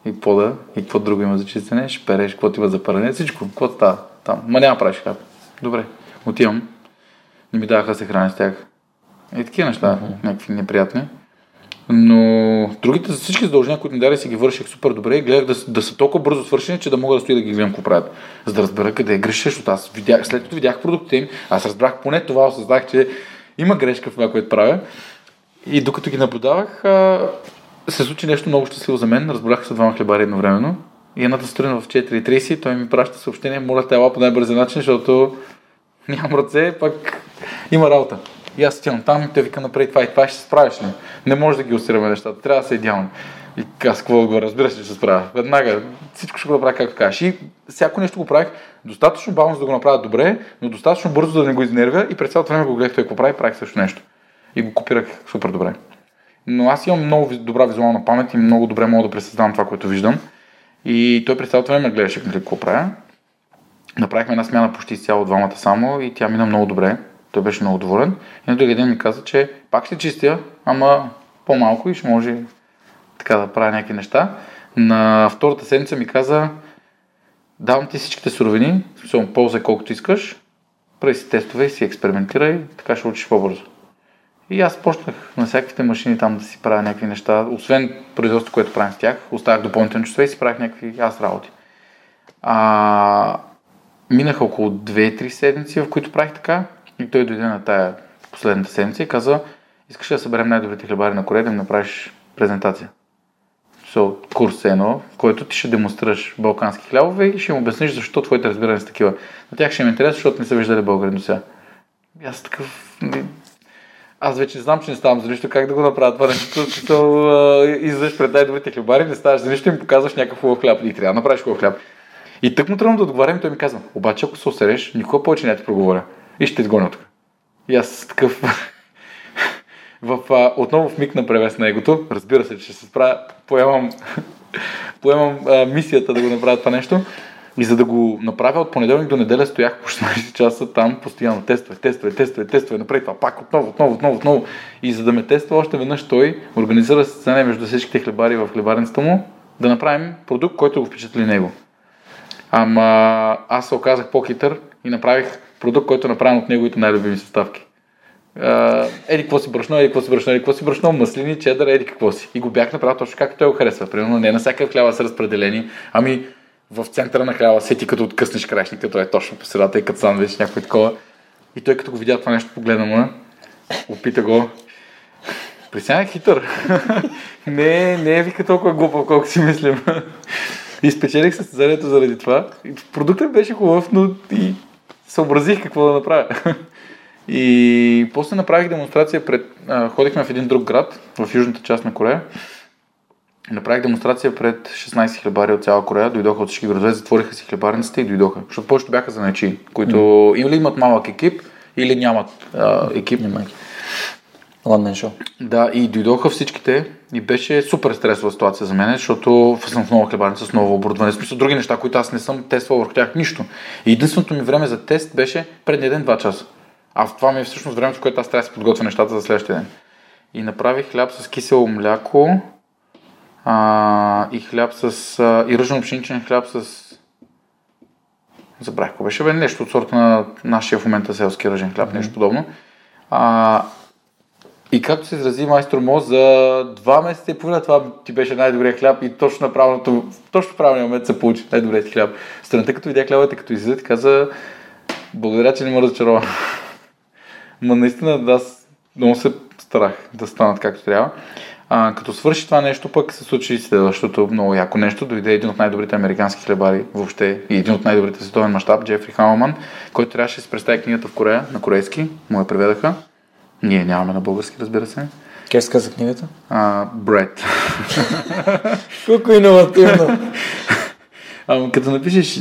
и пода, и какво друго има за чистене, ще переш, каквото има за паране, всичко, какво става там. Ма няма правиш хляб. Добре, отивам. Не ми даваха да се храня с тях. И такива неща, uh-huh. някакви неприятни. Но другите всички задължения, които ми даде, си ги върших супер добре и гледах да, да са толкова бързо свършени, че да мога да стоя да ги гледам какво правят. За да разбера къде е грешка, защото аз видях, след като видях продуктите им, аз разбрах поне това, осъзнах, че има грешка в това, което правя. И докато ги наблюдавах, се случи нещо много щастливо за мен. Разбрах се двама хлебари едновременно. И едната сутрин в 4.30 той ми праща съобщение, моля те ела по най-бързия начин, защото нямам ръце, пък има работа. И аз стигам там и те вика напред това и това ще се справиш ли? Не може да ги усираме нещата, трябва да са идеални. И аз какво го разбира се, че се справя. Веднага всичко ще го направя както кажеш. И всяко нещо го правих достатъчно бавно, за да го направя добре, но достатъчно бързо, да не го изнервя и през цялото време го гледах той какво прави, правих също нещо. И го копирах супер добре. Но аз имам много добра визуална памет и много добре мога да пресъздавам това, което виждам. И той през цялото време гледаше какво правя. Направихме една смяна почти изцяло двамата само и тя мина много добре. Той беше много доволен. И на другия ден ми каза, че пак ще чистя, ама по-малко и ще може така да правя някакви неща. На втората седмица ми каза, давам ти всичките суровини, смисъл, ползвай колкото искаш, прави си тестове и си експериментирай, така ще учиш по-бързо. И аз почнах на всякаквите машини там да си правя някакви неща. Освен производството, което правим с тях, оставях допълнителни часове и си правих някакви аз работи. А, минаха около 2-3 седмици, в които правих така. И той дойде на тая последната седмица и каза, искаш да съберем най-добрите хлебари на Корея да им направиш презентация. So, курс едно, в който ти ще демонстрираш балкански хлябове и ще им обясниш защо твоите разбирания са такива. На тях ще им е интересно, защото не са виждали българи до сега. Аз такъв... Аз вече знам, че не ставам за нищо, как да го направя това нещо. Излезеш пред най-добрите хлебари, не ставаш за нищо и им показваш някакъв хубав хляб. И трябва да направиш хубав хляб. И тък му тръгвам да отговарям той ми казва, обаче ако се осереш, никога повече не ти проговоря. И ще изгоня тук. И аз такъв... [LAUGHS] в, а, отново в миг на превес на егото, разбира се, че се справя, поемам, [LAUGHS] поемам а, мисията да го направя това нещо. И за да го направя от понеделник до неделя стоях по [LAUGHS] 16 часа там, постоянно тествай, тествай, тествай, тествай, направи това пак отново, отново, отново, отново. И за да ме тества още веднъж той организира сцена между всичките хлебари в хлебарницата му да направим продукт, който го впечатли него. Ама аз се оказах по-хитър и направих продукт, който е направен от неговите най-любими съставки. Еди какво си брашно, еди какво си брашно, еди какво си брашно, маслини, чедър, еди какво си. И го бях направил точно както той го харесва. Примерно не на всяка хляба са разпределени, ами в центъра на хляба сети като откъснеш краешника, той е точно по средата и като сандвич, някой такова. И той като го видя това нещо, погледна му, опита го. Присяна е хитър. [LAUGHS] не, не е вика толкова глупав, колко си мислим. [LAUGHS] и спечелих състезанието заради това. Продуктът беше хубав, но и съобразих какво да направя. [LAUGHS] и после направих демонстрация пред... ходихме в един друг град, в южната част на Корея. Направих демонстрация пред 16 хлебари от цяла Корея, дойдоха от всички градове, затвориха си хлебарниците и дойдоха. Защото повечето бяха за нечи, които mm. или имат малък екип, или нямат а, екип. One show. Да, и дойдоха всичките и беше супер стресова ситуация за мен, защото съм в нова хлебарница с ново оборудване. Смисъл други неща, които аз не съм тествал върху тях нищо. И единственото ми време за тест беше предния ден 2 часа. А в това ми е всъщност времето, в което аз трябва да се подготвя нещата за следващия ден. И направих хляб с кисело мляко, а, и хляб с... А, и ръжен пшеничен хляб с... Забравих какво беше, бе, нещо от сорта на нашия в момента селски ръжен хляб, mm-hmm. нещо подобно. А, И както се изрази майстор Мо, за два месеца и половина това ти беше най-добрият хляб и точно на правилното, точно правилния момент се получи най-добрият хляб. Страната като видя хлябата, като излезе, ти каза благодаря, че не ме разочарова. [LAUGHS] Ма наистина, да, аз много се старах да станат както трябва. А, като свърши това нещо, пък се случи следващото много яко нещо. Дойде един от най-добрите американски хлебари въобще и един от най-добрите световен мащаб, Джефри Хауман, който трябваше да се представи книгата в Корея на корейски. Му я преведаха. Ние нямаме на български, разбира се. Как се каза книгата? Бред. [LAUGHS] Колко иновативно. Ама като напишеш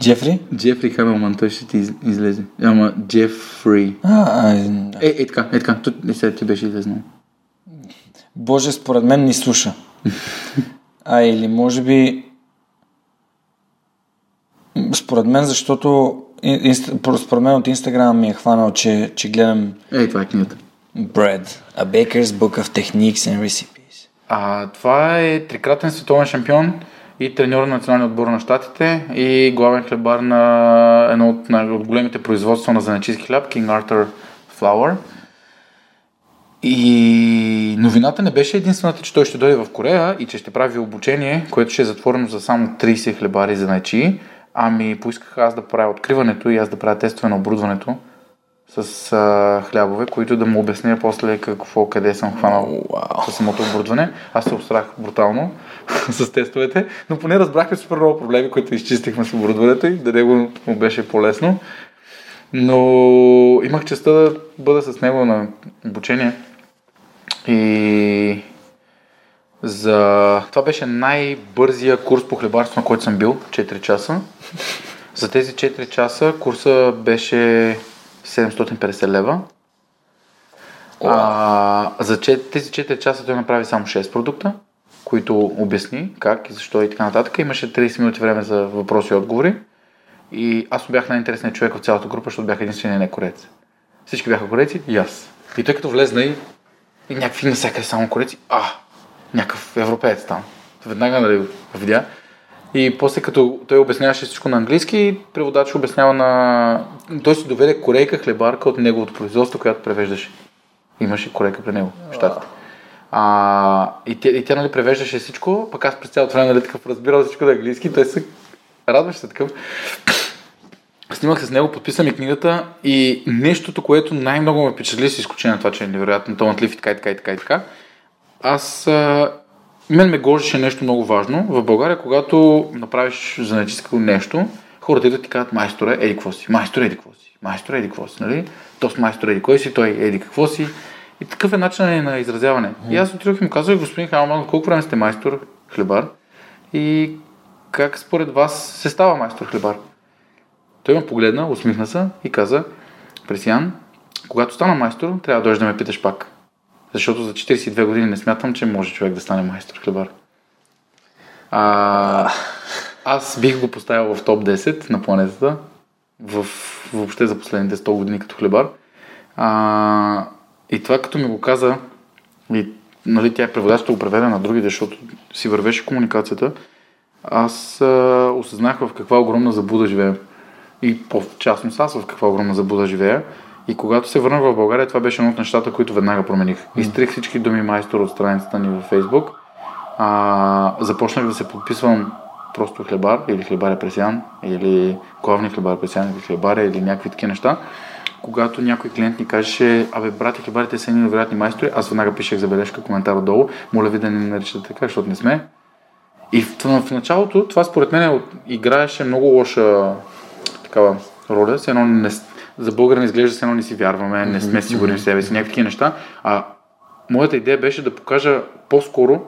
Джефри? Джефри Хамелман, той ще ти из- излезе. Ама Джефри. А, а, да. Е, е така, е така. Тут не сега ти беше излезнал. Боже, според мен ни слуша. А или може би... Според мен, защото според мен от Инстаграм ми е хванал, че, че гледам Ей, това е книгата. Bread, A Baker's Book of Techniques and Recipes. А, това е трикратен световен шампион и треньор на националния отбор на щатите и главен хлебар на едно от, най- от големите производства на занечийски хляб, King Arthur Flour. И новината не беше единствената, че той ще дойде в Корея и че ще прави обучение, което ще е затворено за само 30 хлебари за начи. Ами поисках аз да правя откриването и аз да правя тестове на оборудването с а, хлябове, които да му обясня после какво, къде съм хванал Вау. с самото оборудване. Аз се обстрах брутално [LAUGHS] с тестовете, но поне разбрахме супер много проблеми, които изчистихме с оборудването и да него му беше по-лесно. Но имах честа да бъда с него на обучение и за... Това беше най-бързия курс по хлебарство, на който съм бил, 4 часа. За тези 4 часа курса беше 750 лева. А, за тези 4 часа той направи само 6 продукта, които обясни как и защо и така нататък. Имаше 30 минути време за въпроси и отговори. И аз бях най-интересният човек в цялата група, защото бях единствения не корец. Всички бяха кореци и аз. И тъй като влезна и, и някакви насякъде само кореци, а, някакъв европеец там. Веднага нали, видя. И после като той обясняваше всичко на английски, преводач обяснява на... Той си доведе корейка хлебарка от неговото производство, която превеждаше. Имаше корейка при него в щатите. А, и, тя, и тя нали, превеждаше всичко, пък аз през цялото време нали, такъв разбирал всичко на английски, той се радваше се такъв. Снимах се с него, подписам и книгата и нещото, което най-много ме впечатли, с изключение на това, че е невероятно талантлив и така и така и така и така. Аз а, мен ме гложеше нещо много важно. В България, когато направиш занаячиско нещо, хората идват и казват майстора, еди какво си, майстор, еди какво си, майстор, еди какво си, нали? То с майстор, еди кой си, той еди какво си. И такъв е начин на изразяване. И аз отидох и му казах, господин Халман, колко време сте майстор, хлебар? И как според вас се става майстор хлебар? Той ме погледна, усмихна се и каза, Пресиян, когато стана майстор, трябва да дойдеш да ме питаш пак. Защото за 42 години не смятам, че може човек да стане майстор хлебар. А, аз бих го поставил в топ 10 на планетата, в, въобще за последните 100 години като хлебар. А, и това като ми го каза, и нали, тя е преводачка го преведе на другите, защото си вървеше комуникацията, аз а, осъзнах в каква огромна забуда живея. И по-в частност аз в каква огромна забуда живея. И когато се върнах в България, това беше едно от нещата, които веднага промених. Изтрих всички думи майстор от страницата ни във Фейсбук. А, започнах да се подписвам просто хлебар или хлебаря пресян, или главни хлебар пресян, или хлебаря, или някакви такива неща. Когато някой клиент ни кажеше, абе, брати, хлебарите са едни невероятни майстори, аз веднага пишех забележка, коментар отдолу, моля ви да не наричате така, защото не сме. И в, в началото това според мен играеше много лоша такава роля. С едно не, за българин изглежда се едно не си вярваме, не сме сигурни в себе си, някакви неща. А моята идея беше да покажа по-скоро,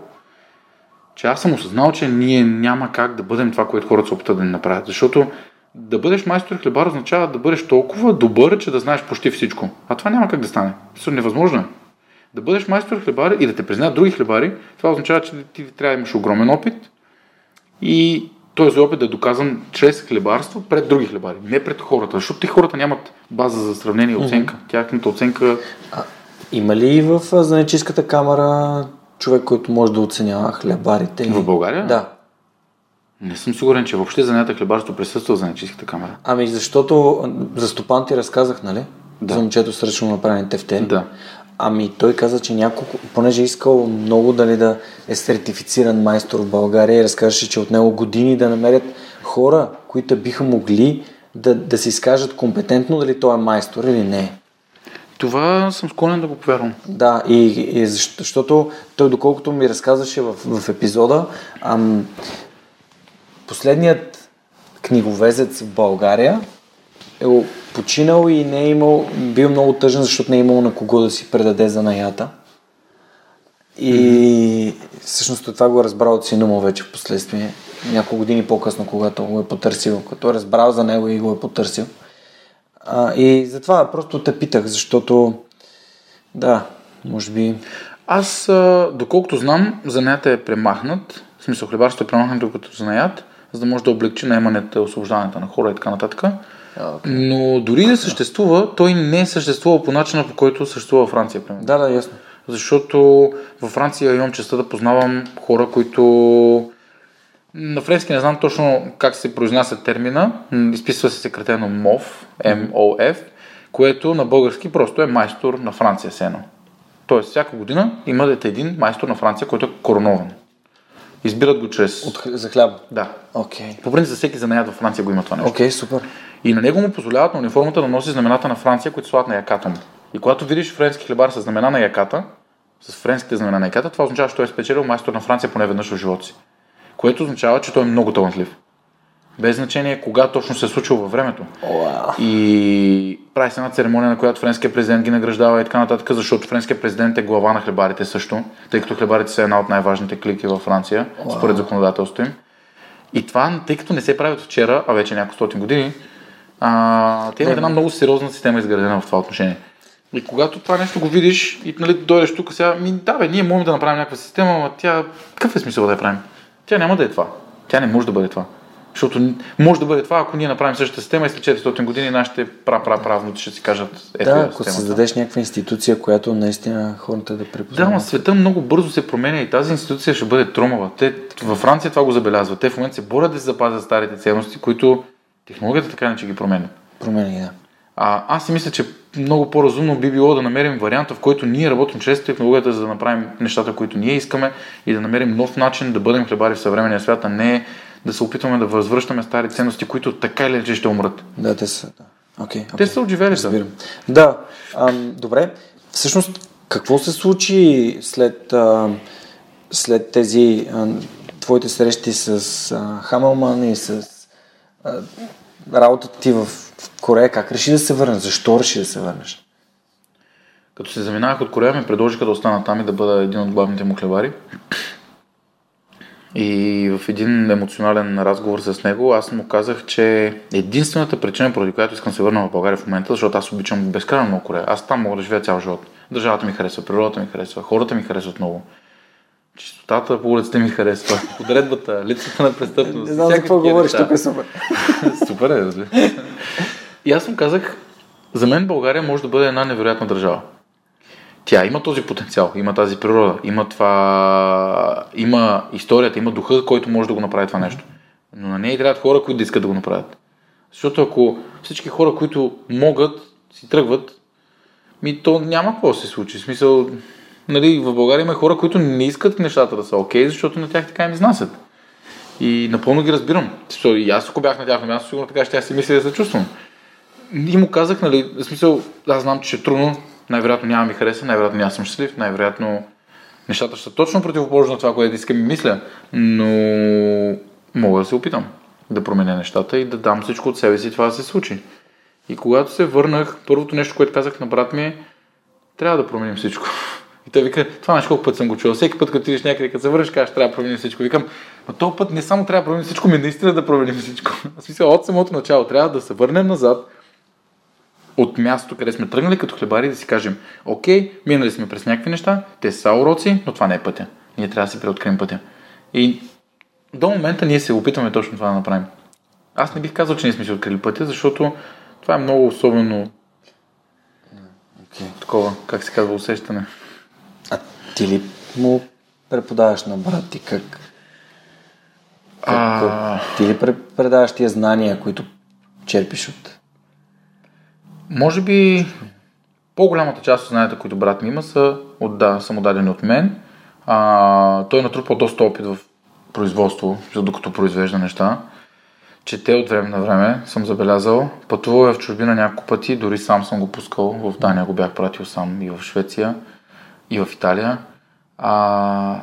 че аз съм осъзнал, че ние няма как да бъдем това, което хората се опитат да ни направят. Защото да бъдеш майстор хлебар означава да бъдеш толкова добър, че да знаеш почти всичко. А това няма как да стане. Също невъзможно е. Да бъдеш майстор хлебар и да те признаят други хлебари, това означава, че ти трябва да имаш огромен опит и този опит да е доказан чрез хлебарство пред други хлебари, не пред хората, защото те хората нямат база за сравнение и оценка. Тяхната оценка Има ли в а, занечиската камера човек, който може да оценява хлебарите? в България Да. не съм сигурен, че въобще занята хлебарство присъства в занечийската камера. Ами защото а, за Стопан ти разказах, нали? Да. За момчето с ръчно направени тефтери. Да. Ами той каза, че няколко, понеже е искал много дали да е сертифициран майстор в България и разказваше, че от него години да намерят хора, които биха могли да, да се изкажат компетентно дали той е майстор или не. Това съм склонен да го повярвам. Да, и, и защото той, доколкото ми разказваше в, в епизода, ам, последният книговезец в България е починал и не е имал, бил много тъжен, защото не е имал на кого да си предаде занаята. И mm-hmm. всъщност това го е разбрал от сина му вече в последствие, няколко години по-късно, когато го е потърсил, като е разбрал за него и го е потърсил. А, и затова просто те питах, защото да, може би... Аз, доколкото знам, занаята е премахнат, в смисъл хлебарството е премахнато като занаят, за да може да облегчи наемането, освобождаването на хора и така нататък. Okay. Но дори да съществува, той не е съществувал по начина, по който съществува Франция. Примерно. Да, да, ясно. Защото във Франция имам честа да познавам хора, които на френски не знам точно как се произнася термина. Изписва се секретено МОВ, МОФ, което на български просто е майстор на Франция сено. Тоест, всяка година имате един майстор на Франция, който е коронован. Избират го чрез... От, за хляб? Да. Okay. По принцип за всеки занаят във Франция го има това нещо. Окей, okay, супер. И на него му позволяват на униформата да носи знамената на Франция, които слагат на яката му. И когато видиш френски хлебар с знамена на яката, с френските знамена на яката, това означава, че той е спечелил майстор на Франция поне веднъж в живота си. Което означава, че той е много талантлив. Без значение кога точно се е случило във времето. Wow. И прави се една церемония, на която френският президент ги награждава и така нататък, защото френският президент е глава на хлебарите също, тъй като хлебарите са една от най-важните клики във Франция, wow. според законодателството им. И това, тъй като не се прави от вчера, а вече няколко стотин години, а, те имат една много сериозна система изградена в това отношение. И когато това нещо го видиш и нали, дойдеш тук сега, ми да бе, ние можем да направим някаква система, но тя, какъв е смисъл да я правим? Тя няма да е това. Тя не може да бъде това. Защото може да бъде това, ако ние направим същата система и след 400 години нашите пра-пра-правнути ще си кажат ето Да, ако създадеш някаква институция, която наистина хората да препознават. Да, но света много бързо се променя и тази институция ще бъде тромава. Те във Франция това го забелязват. Те в момента се борят да се запазят старите ценности, които технологията така не че ги променя. Променя, да. А, аз си мисля, че много по-разумно би било да намерим варианта, в който ние работим чрез технологията, за да направим нещата, които ние искаме и да намерим нов начин да бъдем хлебари в съвременния свят, а не да се опитваме да възвръщаме стари ценности, които така или иначе ще умрат. Да, те са. Да. Okay, okay. Те са отживели. Разбирам. Да. Ам, добре. Всъщност, какво се случи след, а, след тези а, твоите срещи с а, Хамелман и с работата ти в Корея? Как реши да се върнеш? Защо реши да се върнеш? Като се заминавах от Корея, ми предложиха да остана там и да бъда един от главните му хлебари. И в един емоционален разговор с него аз му казах, че единствената причина, поради която искам да се върна в България в момента, защото аз обичам безкрайно много Корея. Аз там мога да живея цял живот. Държавата ми харесва, природата ми харесва, хората ми харесват много. Чистотата по улицата ми харесва, подредбата, лицата на престъпност. Не знам за какво говориш, тук е супер. [LAUGHS] супер е, разбира. И аз му казах, за мен България може да бъде една невероятна държава. Тя има този потенциал, има тази природа, има това, има историята, има духа, който може да го направи това нещо. Но на нея трябват хора, които да искат да го направят. Защото ако всички хора, които могат, си тръгват, ми то няма какво да се случи. В смисъл, нали, в България има хора, които не искат нещата да са окей, okay, защото на тях така им изнасят. И напълно ги разбирам. И аз ако бях на тяхно място, сигурно така ще си мисля да се чувствам. И му казах, нали, в смисъл, аз знам, че е трудно, най-вероятно няма ми хареса, най-вероятно няма съм щастлив, най-вероятно нещата ще са точно противоположно на това, което искам и мисля, но мога да се опитам да променя нещата и да дам всичко от себе си това да се случи. И когато се върнах, първото нещо, което казах на брат ми е, трябва да променим всичко. И той вика, това нещо колко път съм го чувал. Всеки път, като отидеш някъде, като се върнеш, кажеш, трябва да променим всичко. Викам, но този път не само трябва да променим всичко, ми наистина да променим всичко. [LAUGHS] В смисъл, от самото начало трябва да се върнем назад, от мястото, къде сме тръгнали като хлебари, да си кажем, окей, минали сме през някакви неща, те са уроци, но това не е пътя. Ние трябва да си преоткрием пътя. И до момента ние се опитваме точно това да направим. Аз не бих казал, че не сме си открили пътя, защото това е много особено okay. такова, как се казва, усещане. Ти ли му преподаваш на брат ти как? А... Ти ли предаваш тия знания, които черпиш от може би по-голямата част от знанията, които брат ми има, са отда, са му дадени от мен. А, той е натрупал доста опит в производство, докато произвежда неща. Чете от време на време, съм забелязал. Пътувал е в чужбина няколко пъти, дори сам съм го пускал. В Дания го бях пратил сам и в Швеция, и в Италия. А,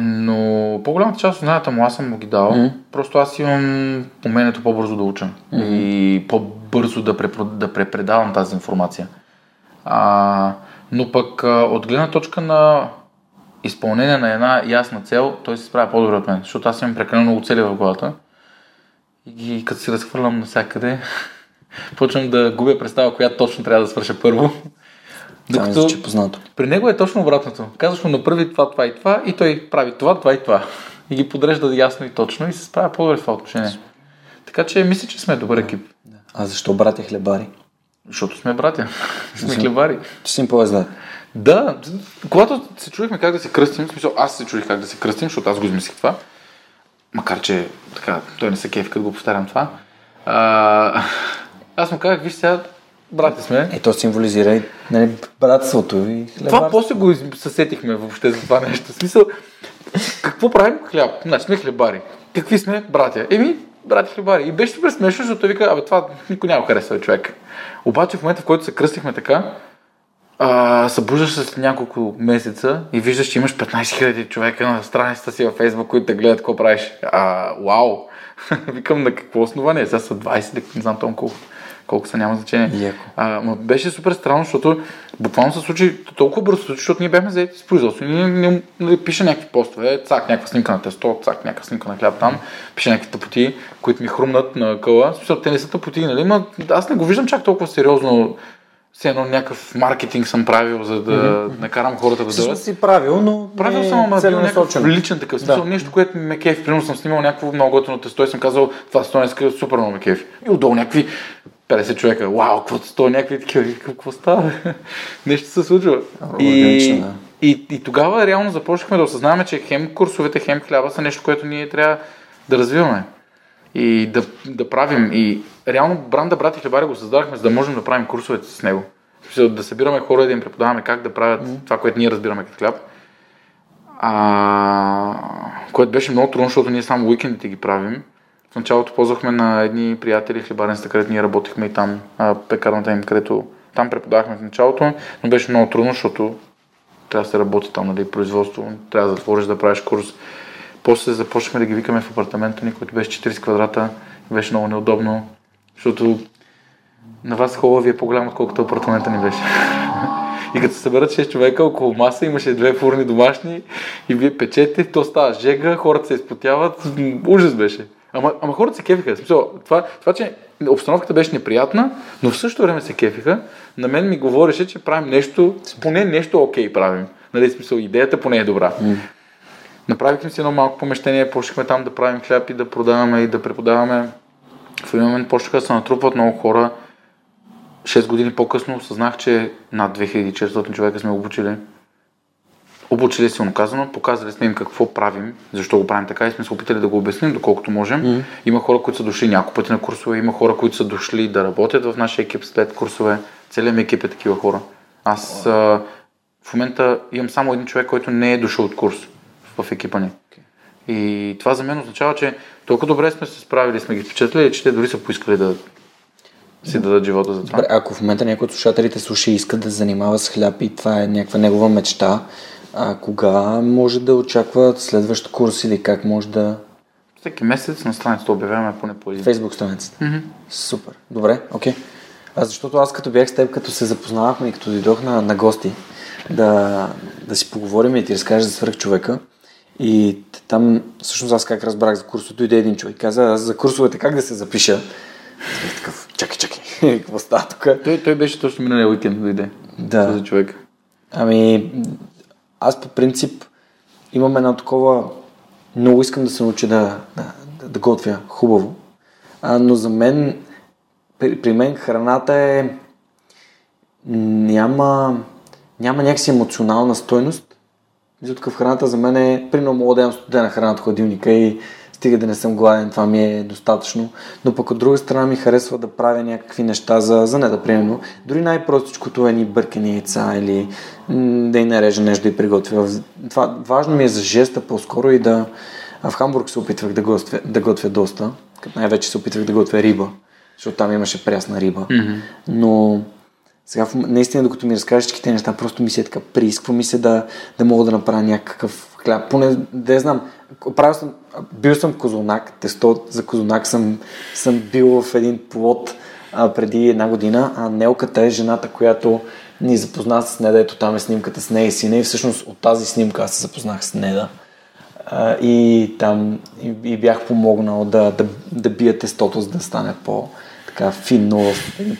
но по-голямата част от знанията му аз съм му ги дал. Mm-hmm. Просто аз имам умението по-бързо да уча mm-hmm. и по-бързо да, препро... да препредавам тази информация. А, но пък от гледна точка на изпълнение на една ясна цел, той се справя по-добре от мен, защото аз имам прекалено много цели в главата и като си разхвърлям навсякъде, [LAUGHS] почвам да губя представа, коя точно трябва да свърша първо. Докато че е познато. При него е точно обратното. Казваш му направи това, това и това и той прави това, това и това. И ги подрежда ясно и точно и се справя по-добре в това отношение. Така че мисля, че сме добър екип. А защо братя хлебари? Защото сме братя. [LAUGHS] сме хлебари. Ти си им повезле. Да, когато се чудихме как да се кръстим, в смисъл аз се чудих как да се кръстим, защото аз го измислих това, макар че така, той не се кефи, като го повтарям това. А, аз му казах, виж сега, брати сме. Е, то символизира и нали, братството и хлеб. Това после го съсетихме въобще за това нещо. В смисъл, какво правим? Хляб. Значи сме хлебари. Какви сме? Братя. Еми, брати хлебари. И беше супер смешно, защото вика, абе това никой няма харесва човек. Обаче в момента, в който се кръстихме така, а, събуждаш след няколко месеца и виждаш, че имаш 15 000 човека на страницата си във Фейсбук, които те гледат какво правиш. А, вау! [LAUGHS] Викам на какво основание? Сега са 20, не знам толкова колко, колко са, няма значение. А, но беше супер странно, защото буквално се случи толкова бързо, защото ние бяхме заети с производство. Ние, ние, ние пише някакви постове, цак, някаква снимка на тесто, цак, някаква снимка на хляб там, пише някакви тъпоти, които ми хрумнат на къла. Смисъл, те не са тъпоти, нали? Ма, аз не го виждам чак толкова сериозно все едно някакъв маркетинг съм правил, за да mm-hmm. накарам хората да дойдат. си правил, но правил съм, ама бил някакъв личен такъв смисъл. Да. Нещо, което ме кефи. Примерно съм снимал някакво много готино тесто и съм казал, това стойнска супер много ме кефи. И отдолу някакви 50 човека, вау, какво сто, някакви такива, какво става? [LAUGHS] Нещо се случва. и, да. и, и, тогава реално започнахме да осъзнаваме, че хем курсовете, хем хляба са нещо, което ние трябва да развиваме и да, да правим. И реално бранда Брати Хлебари го създадахме, за да можем да правим курсовете с него. Да събираме хора и да им преподаваме как да правят mm. това, което ние разбираме като хляб. А, което беше много трудно, защото ние само уикендите ги правим. Началото ползвахме на едни приятели хлебаренста, където ние работихме и там, а, пекарната им, където там преподавахме в началото, но беше много трудно, защото трябва да се работи там, нали, производство, трябва да затвориш да правиш курс. После започнахме да ги викаме в апартамента ни, който беше 40 квадрата. Беше много неудобно, защото на вас хубаво ви е по-голям, отколкото апартамента ни беше. [LAUGHS] И като се съберат 6 човека около маса, имаше две фурни домашни и вие печете, то става жега, хората се изпотяват. Ужас беше. Ама, ама хората се кефиха. Смисъл, това, това, че обстановката беше неприятна, но в същото време се кефиха, на мен ми говореше, че правим нещо, поне нещо окей okay правим. Нали, смисъл, идеята поне е добра. Mm. Направихме си едно малко помещение, почнахме там да правим хляб и да продаваме и да преподаваме. В един момент почнаха да се натрупват много хора. 6 години по-късно осъзнах, че над 2400 човека сме обучили. Обучили силно казано, показали сме им какво правим, защо го правим така и сме се опитали да го обясним доколкото можем. Mm-hmm. Има хора, които са дошли няколко пъти на курсове, има хора, които са дошли да работят в нашия екип след курсове. Целият ми екип е такива хора. Аз а, в момента имам само един човек, който не е дошъл от курс в екипа ни. Okay. И това за мен означава, че толкова добре сме се справили, сме ги впечатлили, че те дори са поискали да си дадат живота за това. Добре, ако в момента някой от слушателите слуша и иска да занимава с хляб и това е някаква негова мечта, а кога може да очаква следващ курс или как може да... Всеки месец на страницата обявяваме поне по един. Фейсбук страницата. Mm-hmm. Супер. Добре, окей. Okay. А защото аз като бях с теб, като се запознавахме и като дойдох на, на гости, да, да си поговорим и ти разкажеш за свърх човека, и там, всъщност аз как разбрах за курсовете, дойде един човек. Каза, аз за курсовете как да се запиша? Такъв, чакай, чакай, [LAUGHS] какво става тук? Той, той беше точно миналия уикенд, дойде. Да. За човек. Ами, аз по принцип имам едно такова, много искам да се науча да, да, да готвя хубаво. А, но за мен, при, при мен храната е няма, няма някакси емоционална стойност в храната за мен е, примерно мога да ям студена храна от хладилника и стига да не съм гладен, това ми е достатъчно. Но пък от друга страна ми харесва да правя някакви неща за, за не да примерно. Дори най-простичкото е ни бъркани яйца или м, да и нарежа нещо и приготвя. Това важно ми е за жеста по-скоро и да... А в Хамбург се опитвах да готвя, да готвя доста. Най-вече се опитвах да готвя риба, защото там имаше прясна риба. Mm-hmm. Но сега, наистина, докато ми разкажеш всички неща, просто ми се е така, приисква ми се да, да мога да направя някакъв хляб. Поне, да я знам, правил съм, бил съм козунак, тесто за козунак съм, съм бил в един плод а, преди една година, а Нелката е жената, която ни запозна с Неда, ето там е снимката с нея и сина и всъщност от тази снимка аз се запознах с Неда. А, и там и, и бях помогнал да, да, да бия тестото, за да стане по, така финно,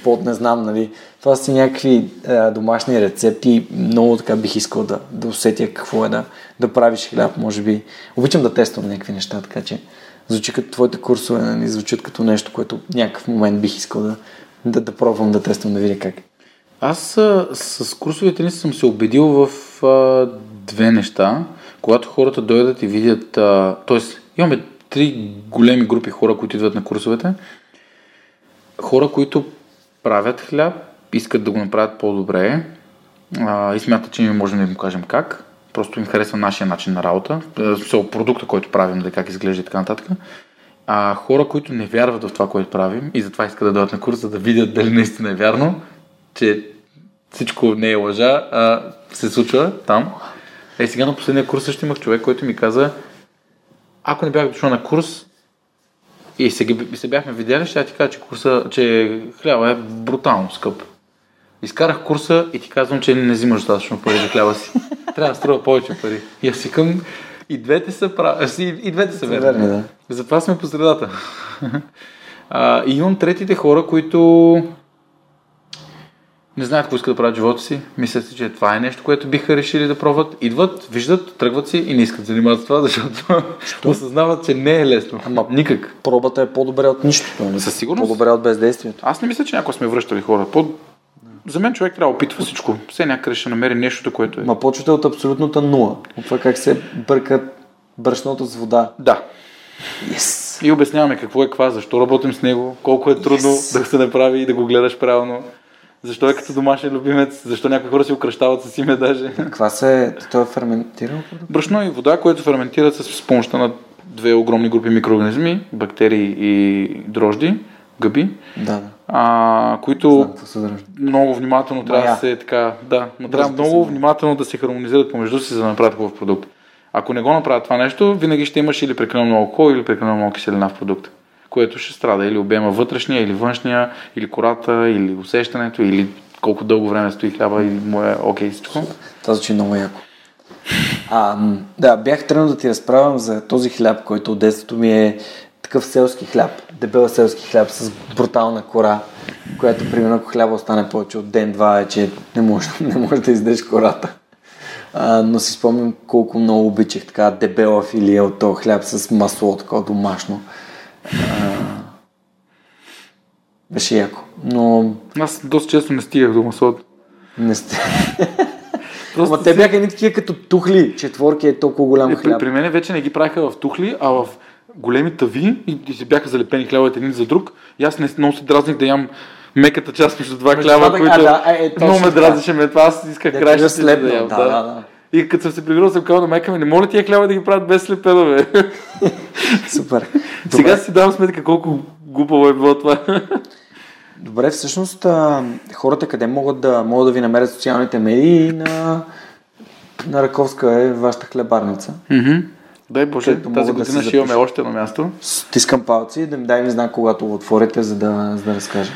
под не знам, нали. Това са някакви а, домашни рецепти. Много така бих искал да, да усетя какво е да, да правиш хляб, може би. Обичам да тествам някакви неща, така че звучи като твоите курсове, нали, звучат като нещо, което някакъв момент бих искал да, да, да пробвам да тествам, да видя как е. Аз а, с курсовете ни съм се убедил в а, две неща. Когато хората дойдат и видят, т.е. имаме три големи групи хора, които идват на курсовете. Хора, които правят хляб, искат да го направят по-добре а, и смятат, че ние можем да им кажем как. Просто им харесва нашия начин на работа, смисъл продукта, който правим, да как изглежда и така нататък. А хора, които не вярват в това, което правим и затова искат да дойдат на курс, за да видят дали наистина е вярно, че всичко не е лъжа, а се случва там. Е, сега на последния курс също имах човек, който ми каза, ако не бях дошъл на курс и се, се бяхме видяли, ще я ти кажа, че, курса, че хляба е брутално скъп. Изкарах курса и ти казвам, че не взимаш достатъчно пари за хляба си. Трябва да струва повече пари. И аз си към и двете са, прав... и, и двете са верни. да. Затова сме по средата. [LAUGHS] а, и имам третите хора, които не знаят какво искат да правят живота си, мислят си, че това е нещо, което биха решили да пробват, идват, виждат, тръгват си и не искат да занимават с това, [LAUGHS] защото осъзнават, че не е лесно. Ама никак. Пробата е по-добре от нищото. Не? Със сигурност. По-добре от бездействието. Аз не мисля, че някой сме връщали хора. По... За мен човек трябва да опитва всичко. Все някъде ще намери нещо, което е. Ма почвате от абсолютната нула. От това как се бъркат брашното с вода. Да. Yes. И обясняваме какво е ква, защо работим с него, колко е трудно yes. да се направи и да го гледаш правилно. Защо е като домашен любимец? Защо някои хора си укращават с име даже? Каква се... Той е ферментирал? Брашно и вода, което ферментират с помощта на две огромни групи микроорганизми, бактерии и дрожди, гъби. Да, да. А, които Знам, много внимателно трябва Мая. да се така, да, но трябва много внимателно да се хармонизират помежду си, за да направят такъв продукт. Ако не го направят това нещо, винаги ще имаш или прекалено много алкохол, или прекалено много киселина в продукта което ще страда или обема вътрешния, или външния, или кората, или усещането, или колко дълго време стои хляба и му е окей okay, всичко. Това звучи много яко. А, да, бях тръгнал да ти разправям за този хляб, който от детството ми е такъв селски хляб, дебел селски хляб с брутална кора, която примерно ако хляба остане повече от ден-два е, че не може, [LAUGHS] не може да издеш кората. А, но си спомням колко много обичах така дебела филия от този хляб с масло, такова домашно. А, беше яко. Но... Аз доста често не стигах до маслото. Не сте. [LAUGHS] Просто Ама те бяха едни такива като тухли. Четворки е толкова голям е, хляб. При, при мен вече не ги правиха в тухли, а в големи тави и, и се бяха залепени хлябовете един за друг. И аз не, много се дразних да ям меката част между два хляба, които а, да, е, е, много ме дразнеше ме това. Аз исках кращите да, да. Да, да, да. И като съм се прибирал, съм казал на майка ми, не моля тия хляба да ги правят без слепедове. [LAUGHS] Супер. Сега си давам сметка колко глупаво е било това. [LAUGHS] Добре, всъщност а, хората къде могат да, могат да ви намерят социалните медии на, на Раковска е вашата хлебарница. Mm-hmm. Дай Боже, тази година да ще имаме още едно място. Стискам палци да ми дай ми знак, когато го отворите, за да, за да разкажа.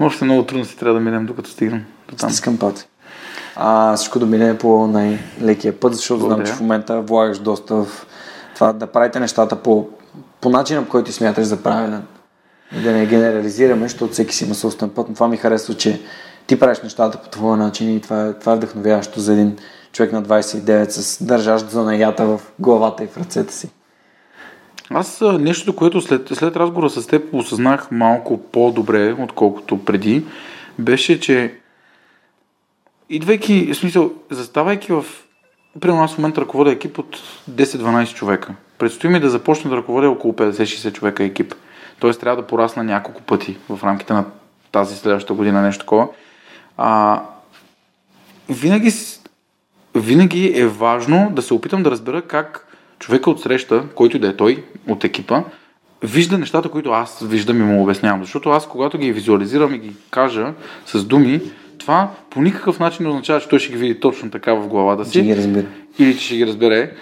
още много трудно си трябва да минем, докато стигнем до там. Стискам палци. А, всичко да мине по най-лекия път, защото Благодаря. знам, че в момента влагаш доста в това да правите нещата по, по начина, по който смяташ за правилен. И да не генерализираме, защото всеки си има собствен път, но това ми харесва, че ти правиш нещата по твоя начин и това е, това е вдъхновяващо за един човек на 29 с държащ занаята в главата и в ръцете си. Аз нещо, което след, след разговора с теб осъзнах малко по-добре, отколкото преди, беше, че идвайки, в смисъл, заставайки в... Примерно аз в момента ръководя екип от 10-12 човека. предстои ми да започна да ръководя около 50-60 човека екип. Тоест трябва да порасна няколко пъти в рамките на тази следващата година, нещо такова. А, винаги, винаги е важно да се опитам да разбера как човека от среща, който да е той от екипа, вижда нещата, които аз виждам и му обяснявам. Защото аз, когато ги визуализирам и ги кажа с думи, това по никакъв начин не означава, че той ще ги види точно така в главата си. Ще ги разбира. Или че ще ги разбере.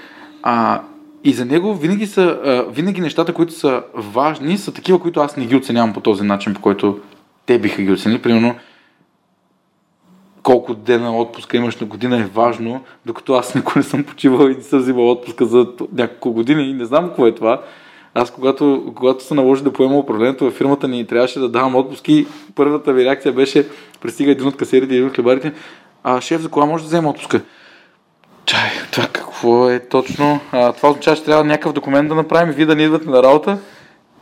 А, и за него винаги, са, а, винаги нещата, които са важни, са такива, които аз не ги оценявам по този начин, по който те биха ги оценили. Примерно, колко дена отпуска имаш на година е важно, докато аз никога не съм почивал и не съм взимал отпуска за няколко години и не знам какво е това. Аз когато, когато се наложи да поема управлението във фирмата ни и трябваше да давам отпуски, първата ви реакция беше, пристига един от касерите и един от хлебарите, а шеф, за кога може да взема отпуска? Чай, това какво е точно? А, това означава, че трябва някакъв документ да направим и вие да ни идвате на работа.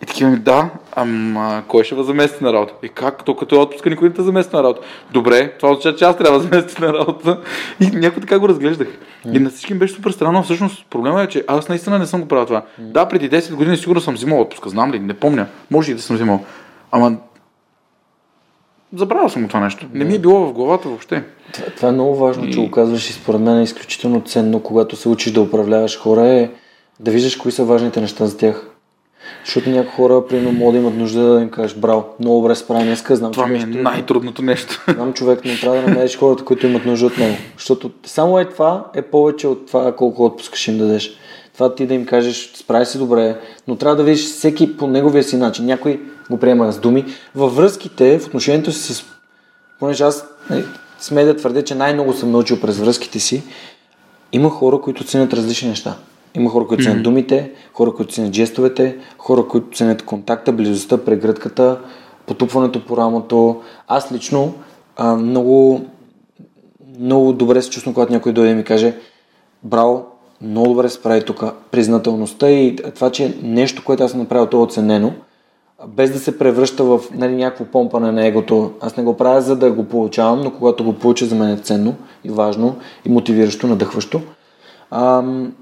И такива ми, да, ама кой ще възмести на работа? И как? То като е отпуска, никой не те замести на работа. Добре, това означава, че аз трябва да замести на работа. И някой така го разглеждах. И на всички беше супер странно. Всъщност проблема е, че аз наистина не съм го правил това. Да, преди 10 години сигурно съм взимал отпуска, знам ли, не помня. Може и да съм взимал. Ама забравял съм това нещо. Не ми е било в главата въобще. Това, това е много важно, и... че го казваш и според мен е изключително ценно, когато се учиш да управляваш хора, е да виждаш кои са важните неща за тях. Защото някои хора, примерно, могат да имат нужда да им кажеш, браво, много добре справя днеска, знам, Това ми е най-трудното нещо. [LAUGHS] Знам човек, но трябва да намериш хората, които имат нужда от него. Защото само е това е повече от това колко отпускаш им дадеш. Това ти да им кажеш, справи се добре, но трябва да видиш всеки по неговия си начин. Някой го приема с думи. Във връзките, в отношението си с... Понеже аз нали, сме да твърдя, че най-много съм научил през връзките си, има хора, които ценят различни неща. Има хора, които ценят mm-hmm. думите, хора, които ценят жестовете, хора, които ценят контакта, близостта, прегръдката, потупването по рамото. Аз лично а, много, много добре се чувствам, когато някой дойде и ми каже браво, много добре се прави тук. Признателността и това, че нещо, което аз съм направил, то е оценено, без да се превръща в нали, някакво помпане на егото. Аз не го правя за да го получавам, но когато го получа за мен е ценно и важно и мотивиращо, надъхващо. Ам,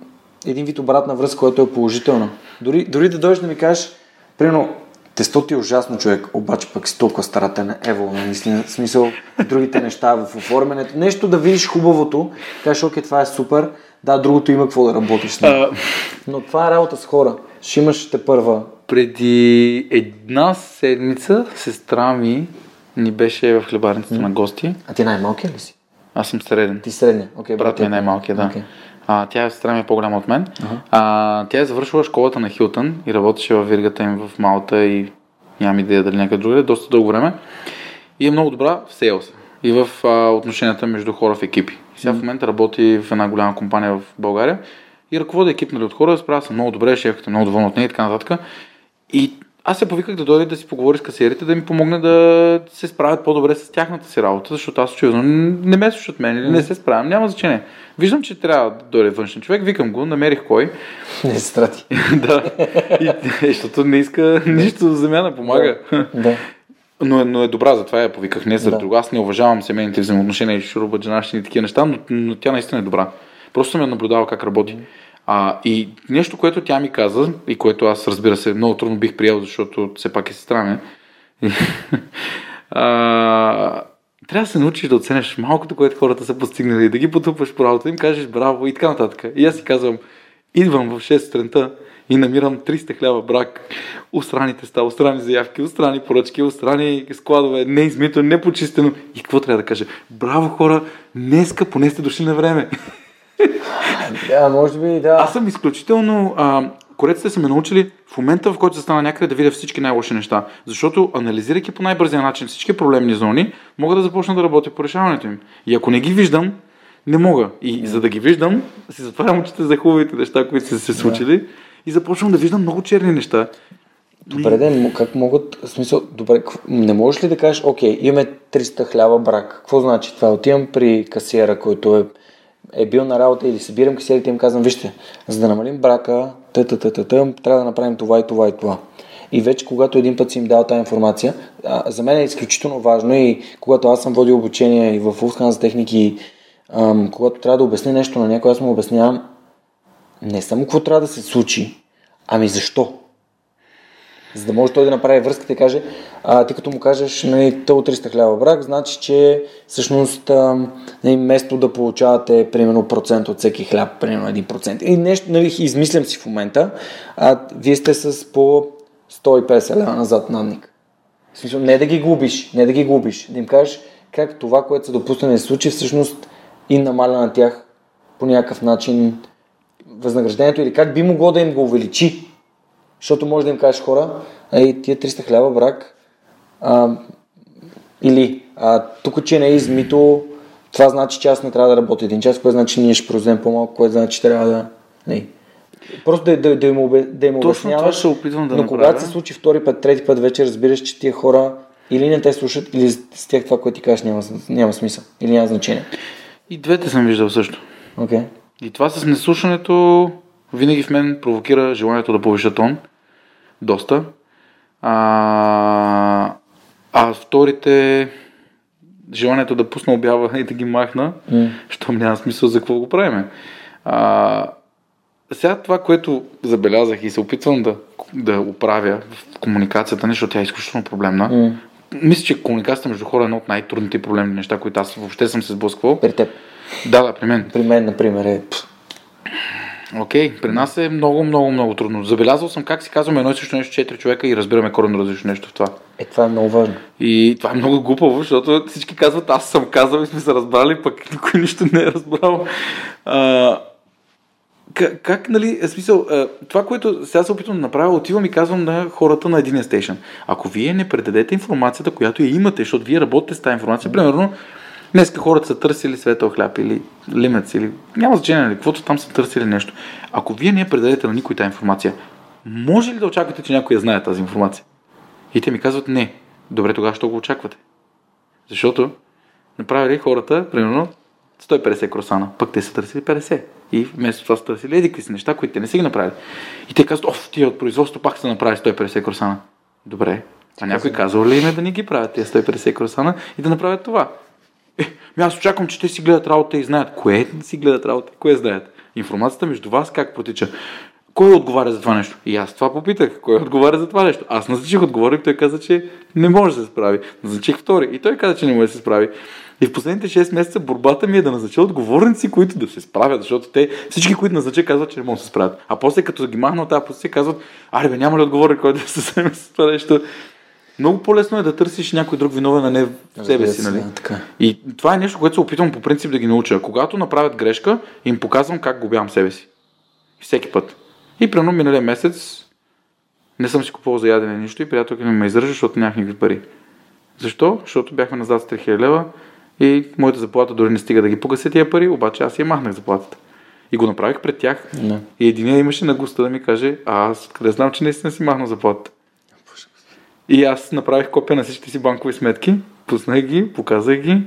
един вид обратна връзка, която е положителна. Дори, дори да дойдеш да ми кажеш, примерно, тесто ти е ужасно човек, обаче пък си толкова старателен, ево, наистина, смисъл, другите неща в оформянето, нещо да видиш хубавото, кажеш, окей, това е супер, да, другото има какво да работиш с него. Но това е работа с хора. Ще имаш те първа. Преди една седмица сестра ми ни беше в хлебарницата mm. на гости. А ти най-малкият ли си? Аз съм среден. Ти среден, окей. Okay, Брат ми е най-малкият, да. Okay. А, тя е сестра ми е по-голяма от мен. Uh-huh. А, тя е завършила школата на Хилтън и работеше в виргата им в Малта и нямам идея дали някъде другаде, доста дълго време. И е много добра в сейлс и в а, отношенията между хора в екипи. Сега mm-hmm. в момента работи в една голяма компания в България и ръководи екип нали, от хора, справя се много добре, шефката е много доволна от нея и така нататък. И аз се повиках да дойде да си поговори с касиерите, да ми помогне да се справят по-добре с тяхната си работа, защото аз очевидно не ме слушат мен или не се справям, няма значение. Виждам, че трябва да дойде външен човек, викам го, намерих кой. Не се страти. [LAUGHS] да. И, защото не иска нищо за замяна, помага. да. Но, но е добра, затова я повиках. Не за да. друга. Аз не уважавам семейните взаимоотношения и шурубаджанащини и такива неща, но, но тя наистина е добра. Просто съм я наблюдавал как работи. А, и нещо, което тя ми каза, и което аз разбира се много трудно бих приел, защото все пак е сестра ми, [LAUGHS] трябва да се научиш да оценеш малкото, което хората са постигнали, да ги потупваш по работа, им кажеш браво и така нататък. И аз си казвам, идвам в 6 сутринта и намирам 300 хляба брак, устрани теста, устрани заявки, устрани поръчки, устрани складове, неизмито, непочистено. И какво трябва да кажа? Браво хора, днеска поне сте дошли на време. [LAUGHS] [LAUGHS] Да, може би да. Аз съм изключително... А, кореците са ме научили в момента, в който се стана някъде да видя всички най-лоши неща. Защото анализирайки по най-бързия начин всички проблемни зони, мога да започна да работя по решаването им. И ако не ги виждам, не мога. И за да ги виждам, си затварям очите за хубавите неща, които са се случили и започвам да виждам много черни неща. Добре, ден, как могат, в смисъл, добре, не можеш ли да кажеш, окей, имаме 300 хляба брак. Какво значи това? Отивам при касиера, който е е бил на работа или събирам каселите и им казвам, вижте, за да намалим брака, трябва да направим това и това и това. И вече когато един път си им дал тази информация, за мен е изключително важно и когато аз съм водил обучение и в за техники, когато трябва да обясня нещо на някой, аз му обяснявам не само какво трябва да се случи, ами защо. За да може той да направи връзката и каже, а, ти като му кажеш, нали, тъл 300 хляба брак, значи, че всъщност а, нали, вместо да получавате примерно процент от всеки хляб, примерно 1%, и нещо, нали, измислям си в момента, а вие сте с по 150 лева назад надник. В смисъл, не да ги губиш, не да ги губиш, да им кажеш как това, което са допуснали да се случи, всъщност и намаля на тях по някакъв начин възнаграждението или как би могло да им го увеличи. Защото може да им кажеш хора, ей, тия 300 хляба брак, а, или а, тук, че не е измито, това значи, че аз не трябва да работя един час, което значи, че ние ще произведем по-малко, което значи, че трябва да... Не. Просто да, да, да им, обе, да им Точно обясняваш, това ще опитвам да но направя. когато се случи втори път, трети път вече, разбираш, че тия хора или не те слушат, или с тях това, което ти кажеш, няма, няма смисъл. Или няма значение. И двете съм виждал също. Okay. И това с неслушането винаги в мен провокира желанието да повиша тон. Доста. А, а вторите желанието да пусна обява [LAUGHS] и да ги махна, Mm. щом няма смисъл за какво го правиме. А, сега това, което забелязах и се опитвам да, да оправя в комуникацията, не, защото тя е изключително проблемна. Mm. Мисля, че комуникацията между хора е едно от най-трудните и проблемни неща, които аз въобще съм се сблъсквал. При теб. Да, да, при мен. При мен, например, е... Окей, при нас е много, много, много трудно. Забелязал съм как си казваме едно и също нещо четири човека и разбираме коренно различно нещо в това. Е, това е много важно. И това е много глупаво, защото всички казват, аз съм казал и сме се разбрали, пък никой нищо не е разбрал. А, как, как, нали, е смисъл, а, това, което сега се опитвам да направя, отивам и казвам на хората на един стейшн. Ако вие не предадете информацията, която я имате, защото вие работите с тази информация, примерно, Днеска хората са търсили светъл хляб или лимец или няма значение, нали, каквото там са търсили нещо. Ако вие не предадете на никой тази информация, може ли да очаквате, че някой я знае тази информация? И те ми казват не. Добре, тогава що го очаквате? Защото направили хората, примерно, 150 кросана, пък те са търсили 50. И вместо това са търсили едикви си неща, които те не са ги направили. И те казват, оф, тия от производството пак са направили 150 кросана. Добре, а някой казал ли им е да ни ги правят тези 150 кросана и да направят това? Е, ми аз очаквам, че те си гледат работа и знаят. Кое си гледат работа? Кое знаят? Информацията между вас как протича? Кой отговаря за това нещо? И аз това попитах. Кой отговаря за това нещо? Аз назначих отговорник, той каза, че не може да се справи. Назначих втори. И той каза, че не може да се справи. И в последните 6 месеца борбата ми е да назнача отговорници, които да се справят, защото те всички, които назнача, казват, че не могат да се справят. А после, като ги махна от тази позиция, казват, аре бе, няма ли отговорник, който да се вземе с това нещо? Много по-лесно е да търсиш някой друг виновен, а не в себе Разбира си, нали? да, така. И това е нещо, което се опитвам по принцип да ги науча. Когато направят грешка, им показвам как губявам себе си. Всеки път. И примерно миналия месец не съм си купувал за ядене нищо и приятелка ми ме издържа, защото нямах никакви пари. Защо? Защото бяхме назад с 3000 лева и моята заплата дори не стига да ги погася тия пари, обаче аз я махнах заплатата. И го направих пред тях. Да. И един имаше на густа да ми каже, а аз откъде знам, че наистина си махна заплатата. И аз направих копия на всичките си банкови сметки, пуснах ги, показах ги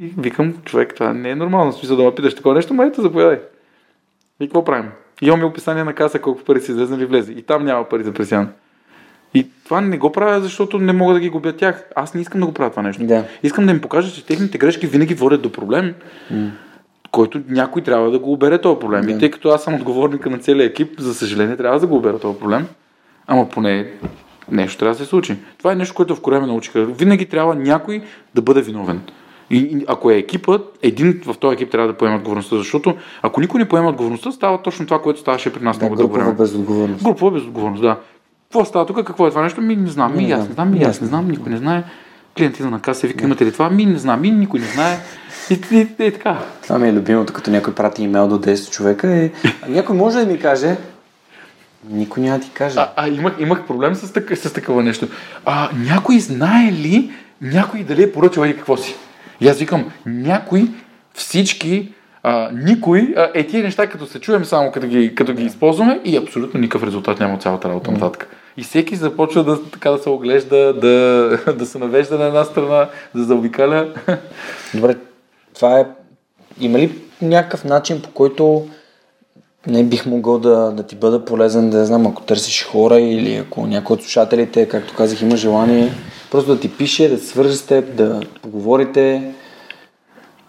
и викам, човек, това не е нормално. Смисъл да ме питаш такова нещо, ма ето заповядай. И какво правим? Имаме описание на каса, колко пари си излезнали и влезе. И там няма пари за пресян. И това не го правя, защото не мога да ги губя тях. Аз не искам да го правя това нещо. Да. Искам да им покажа, че техните грешки винаги водят до проблем, който някой трябва да го обере този проблем. И тъй като аз съм отговорника на целия екип, за съжаление трябва да го обера този проблем. Ама поне нещо трябва да се случи. Това е нещо, което в Корея ме научиха. Винаги трябва някой да бъде виновен. И, и ако е екипът, един в този екип трябва да поема отговорността, защото ако никой не поема отговорността, става точно това, което ставаше при нас Да, много дълго време. безотговорност. Групова безотговорност, да. Какво става тук? Какво е това нещо? Ми не знам. Ми аз не знам. Ми аз не знам. Никой не знае. Клиент идва на каса и вика, имате ли това? Ми не знам. Ми никой не знае. И, и, и, и така. Това ми е любимото, като някой прати имейл до 10 човека а някой може да ми каже, никой няма да ти каже. А, а имах, имах проблем с, така, с такова нещо. А, някой знае ли, някой дали е поръчал или какво си? И аз викам, някой, всички, а, никой, а, е тия неща, като се чуем само като ги, като ги използваме и абсолютно никакъв резултат няма от цялата работа нататък. И всеки започва да, така да се оглежда, да, [LAUGHS] да се навежда на една страна, да заобикаля. [LAUGHS] Добре, това е... Има ли някакъв начин, по който не бих могъл да, да ти бъда полезен, да знам, ако търсиш хора или ако някой от слушателите, както казах, има желание, просто да ти пише, да се свърже с теб, да поговорите.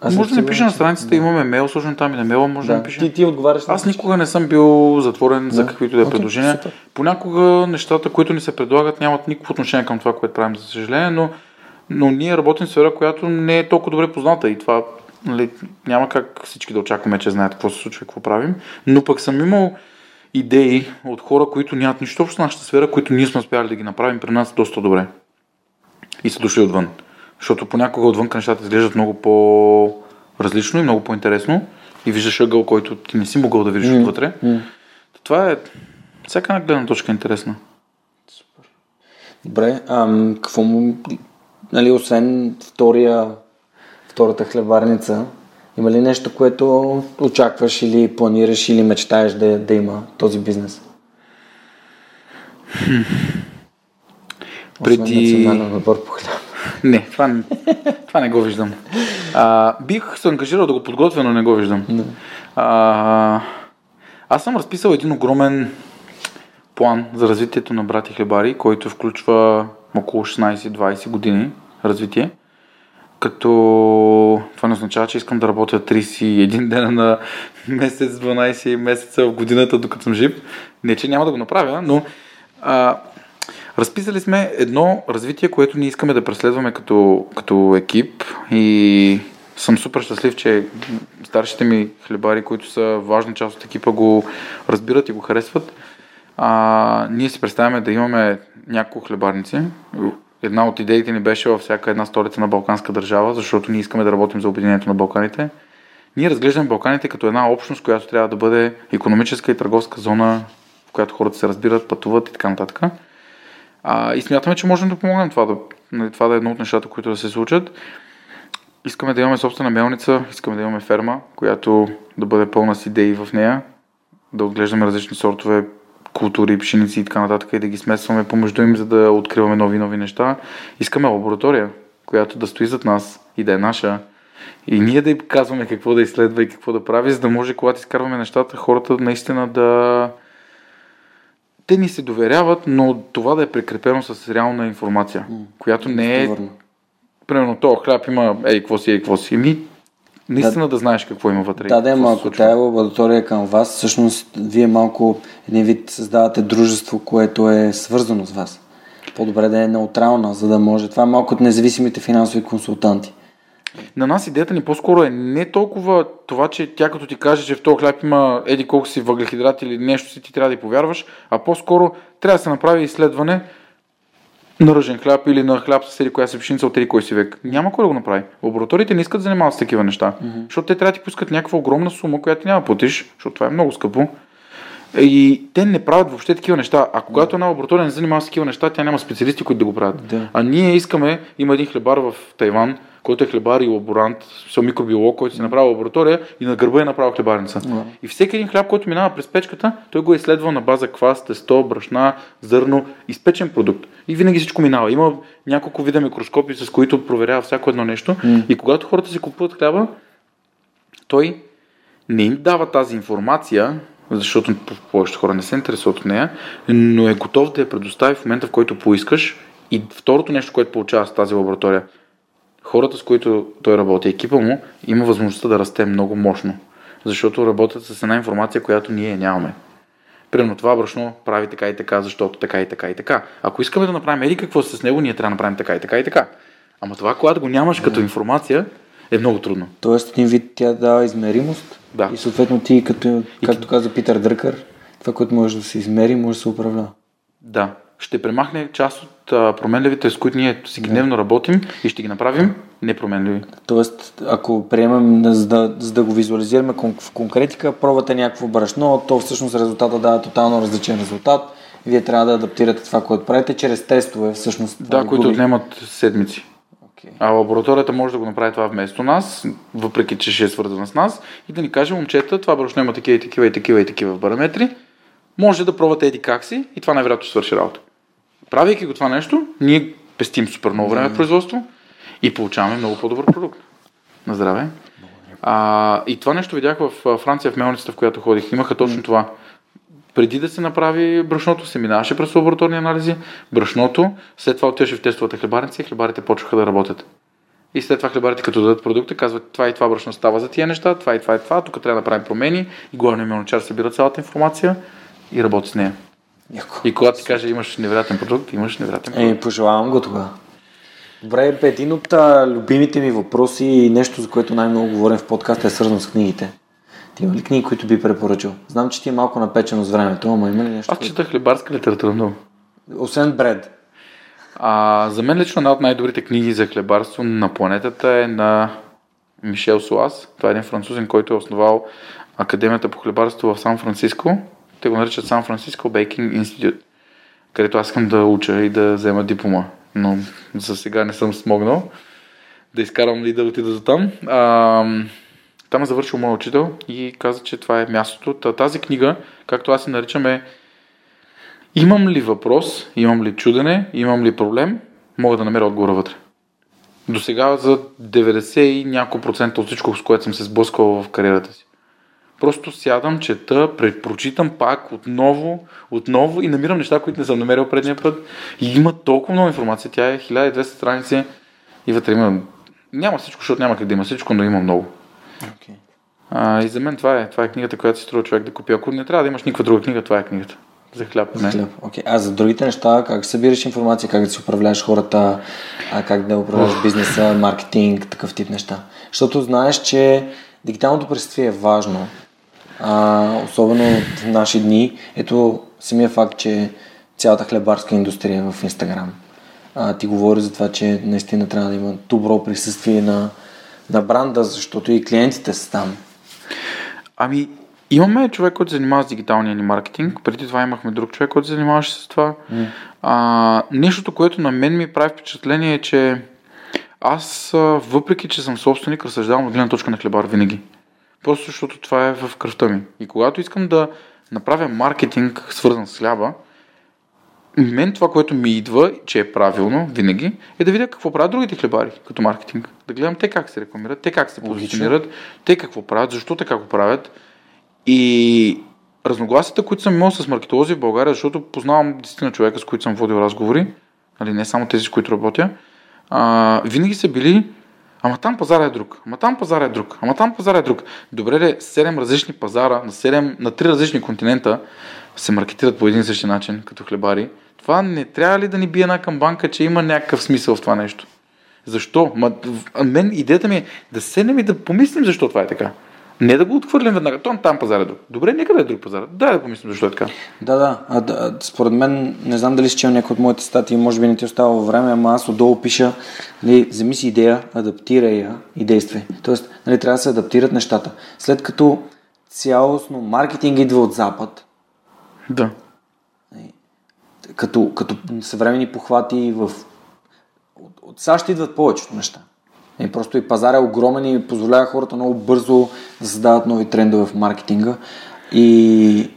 Аз може да ми сигурен, пише на страницата, да. имаме мейл, сложен там и на мейла, може да, Да. пише. Ти, ти отговаряш Аз никога не съм бил затворен за Да. каквито и да е Окей, предложения. супер. Понякога нещата, които ни се предлагат, нямат никакво отношение към това, което правим, за съжаление, но, но ние работим в сфера, която не е толкова добре позната и това нали, няма как всички да очакваме, че знаят какво се случва и какво правим. Но пък съм имал идеи от хора, които нямат нищо общо с нашата сфера, които ние сме успяли да ги направим при нас доста добре. И са дошли отвън. Защото понякога отвън нещата изглеждат много по-различно и много по-интересно и виждаш ъгъл, който ти не си могъл да видиш М, отвътре. м. Това е всяка една гледна точка е интересна. Добре, ам, какво му, нали, освен втория, втората хлебарница, има ли нещо, което очакваш или планираш или мечтаеш да, да има този бизнес? Освен Преди- национален отбор по хляб. [LAUGHS] Не, това, не- това не го виждам. А, бих се ангажирал да го подготвя, но не го виждам. А, аз съм разписал един огромен план за развитието на брати хлебари, който включва около 16-20 години развитие. Като това не означава, че искам да работя 31 дена на месец, 12 месеца в годината, докато съм жив. Не, че няма да го направя, но а, разписали сме едно развитие, което ние искаме да преследваме като, като екип и съм супер щастлив, че старшите ми хлебари, които са важна част от екипа, го разбират и го харесват. А, ние си представяме да имаме няколко хлебарници. Една от идеите ни беше във всяка една столица на балканска държава, защото ние искаме да работим за обединението на Балканите. Ние разглеждаме Балканите като една общност, която трябва да бъде економическа и търговска зона, в която хората се разбират, пътуват и така нататък. А, и смятаме, че можем да помогнем това да, нали, това да е едно от нещата, които да се случат. Искаме да имаме собствена мелница, искаме да имаме ферма, която да бъде пълна с идеи в нея, да отглеждаме различни сортове култури, пшеници и така нататък и да ги смесваме помежду им, за да откриваме нови нови неща. Искаме лаборатория, която да стои зад нас и да е наша. И ние да й казваме какво да изследва и какво да прави, за да може, когато изкарваме нещата, хората наистина да... Те ни се доверяват, но това да е прикрепено с реална информация, която не е примерно, то хляб има ей, какво си, ей, какво си. Ми, наистина да, знаеш какво има вътре. Да, да, ама ако случва. тая лаборатория е към вас, всъщност вие малко един вид създавате дружество, което е свързано с вас. По-добре да е неутрална, за да може. Това е малко от независимите финансови консултанти. На нас идеята ни по-скоро е не толкова това, че тя като ти каже, че в този хляб има еди колко си въглехидрати или нещо си, ти трябва да повярваш, а по-скоро трябва да се направи изследване на ръжен хляб или на хляб с еди коя си пшеница от еди кой си век. Няма кой да го направи. Лабораториите не искат да занимават с такива неща, mm-hmm. защото те трябва да ти пускат някаква огромна сума, която няма да платиш, защото това е много скъпо. И те не правят въобще такива неща. А когато една лаборатория не занимава с такива неща, тя няма специалисти, които да го правят. Да. А ние искаме, има един хлебар в Тайван, който е хлебар и лаборант, съм микробиолог, който си направил лаборатория и на гърба е направил хлебарница. Wow. И всеки един хляб, който минава през печката, той го е изследвал на база квас, тесто, брашна, зърно, изпечен продукт. И винаги всичко минава. Има няколко вида микроскопи, с които проверява всяко едно нещо. М. И когато хората си купуват хляба, той не им дава тази информация, защото повечето хора не се интересуват от нея, но е готов да я предостави в момента, в който поискаш. И второто нещо, което получава с тази лаборатория, хората, с които той работи, екипа му, има възможността да расте много мощно. Защото работят с една информация, която ние нямаме. Примерно това брашно прави така и така, защото така и така и така. Ако искаме да направим еди какво с него, ние трябва да направим така и така и така. Ама това, когато го нямаш като информация, е много трудно. Тоест, един вид тя дава измеримост. Да. И съответно ти, като, както каза Питър Дръкър, това, което може да се измери, може да се управлява. Да. Ще премахне част от а, променливите, с които ние си дневно работим и ще ги направим непроменливи. Тоест, ако приемем, за да, за да го визуализираме в конкретика, пробвате някакво брашно, то всъщност резултата дава тотално различен резултат. Вие трябва да адаптирате това, което правите, чрез тестове всъщност. Да, които отнемат седмици. Окей. А лабораторията може да го направи това вместо нас, въпреки че ще е свързана с нас, и да ни каже, момчета, това брашно има такива и такива и такива и такива параметри, може да пробвате еди как си и това най-вероятно ще свърши работа. Правейки го това нещо, ние пестим супер много време в производство и получаваме много по-добър продукт. На здраве. А, и това нещо видях в Франция, в мелницата, в която ходих. Имаха точно това. Преди да се направи брашното, се минаваше през лабораторни анализи. Брашното, след това отиваше в тестовата хлебарница и хлебарите почваха да работят. И след това хлебарите, като дадат продукта, казват това и това брашно става за тия неща, това и това и това, тук трябва да направим промени. И главният мелничар събира цялата информация и работи с нея. Яко. И когато ти каже имаш невероятен продукт, имаш невероятен продукт. Е, пожелавам го тогава. Добре, един от а, любимите ми въпроси и нещо, за което най-много говорим в подкаста е свързано с книгите. Ти има ли книги, които би препоръчал? Знам, че ти е малко напечено с времето, ама има ли нещо? Аз чета хлебарска литература много. Освен бред. А, за мен лично една от най-добрите книги за хлебарство на планетата е на Мишел Суас. Това е един французин, който е основал Академията по хлебарство в Сан Франциско. Те го наричат Сан Франциско Бейкинг Институт, където аз искам да уча и да взема диплома. Но за сега не съм смогнал да изкарам ли да отида до там. А, там е завършил моят учител и каза, че това е мястото. Та, тази книга, както аз се наричам, е Имам ли въпрос, имам ли чудене, имам ли проблем, мога да намеря отговора вътре. До сега за 90 и няколко процента от всичко, с което съм се сблъскал в кариерата си. Просто сядам, чета, препрочитам пак отново, отново и намирам неща, които не съм намерил предния път. И има толкова много информация. Тя е 1200 страници и вътре има... Няма всичко, защото няма как да има всичко, но има много. Okay. А, и за мен това е, това е книгата, която си струва човек да купи. Ако не трябва да имаш никаква друга книга, това е книгата. За хляб. За хляб. Okay. А за другите неща, как събираш информация, как да си управляваш хората, а как да управляваш бизнеса, маркетинг, такъв тип неща. Защото знаеш, че дигиталното присъствие е важно. А, особено в наши дни. Ето самия факт, че цялата хлебарска индустрия е в Инстаграм. А, ти говори за това, че наистина трябва да има добро присъствие на, на бранда, защото и клиентите са там. Ами, Имаме човек, който се занимава с дигиталния ни маркетинг. Преди това имахме друг човек, който се занимаваше с това. Mm. А, нещото, което на мен ми прави впечатление е, че аз, въпреки че съм собственик, разсъждавам от гледна точка на хлебар винаги. Просто защото това е в кръвта ми. И когато искам да направя маркетинг, свързан с хляба, мен това, което ми идва, че е правилно винаги, е да видя какво правят другите хлебари като маркетинг. Да гледам те как се рекламират, те как се позиционират, те какво правят, защо така го правят и разногласията, които съм имал с маркетолози в България, защото познавам десетина човека, с които съм водил разговори, нали, не само тези, с които работя, а, винаги са били Ама там пазара е друг. Ама там пазара е друг. Ама там пазара е друг. Добре ли, 7 различни пазара на, 7, на 3 различни континента се маркетират по един и същи начин, като хлебари. Това не трябва ли да ни бие една камбанка, че има някакъв смисъл в това нещо? Защо? Ма, мен идеята ми е да седнем и да помислим защо това е така. Не да го отхвърлим веднага. Том там пазар е друг. Добре, нека да е друг пазар. Да, да помислим защо е така. Да, да. А, да според мен, не знам дали си чел някои от моите статии, може би не ти е остава време, ама аз отдолу пиша, нали, вземи си идея, адаптирай я и действай. Тоест, нали, трябва да се адаптират нещата. След като цялостно маркетинг идва от Запад, да. Като, като съвремени похвати в... От, от САЩ идват повечето неща. И просто и пазар е огромен и позволява хората много бързо да създават нови трендове в маркетинга. И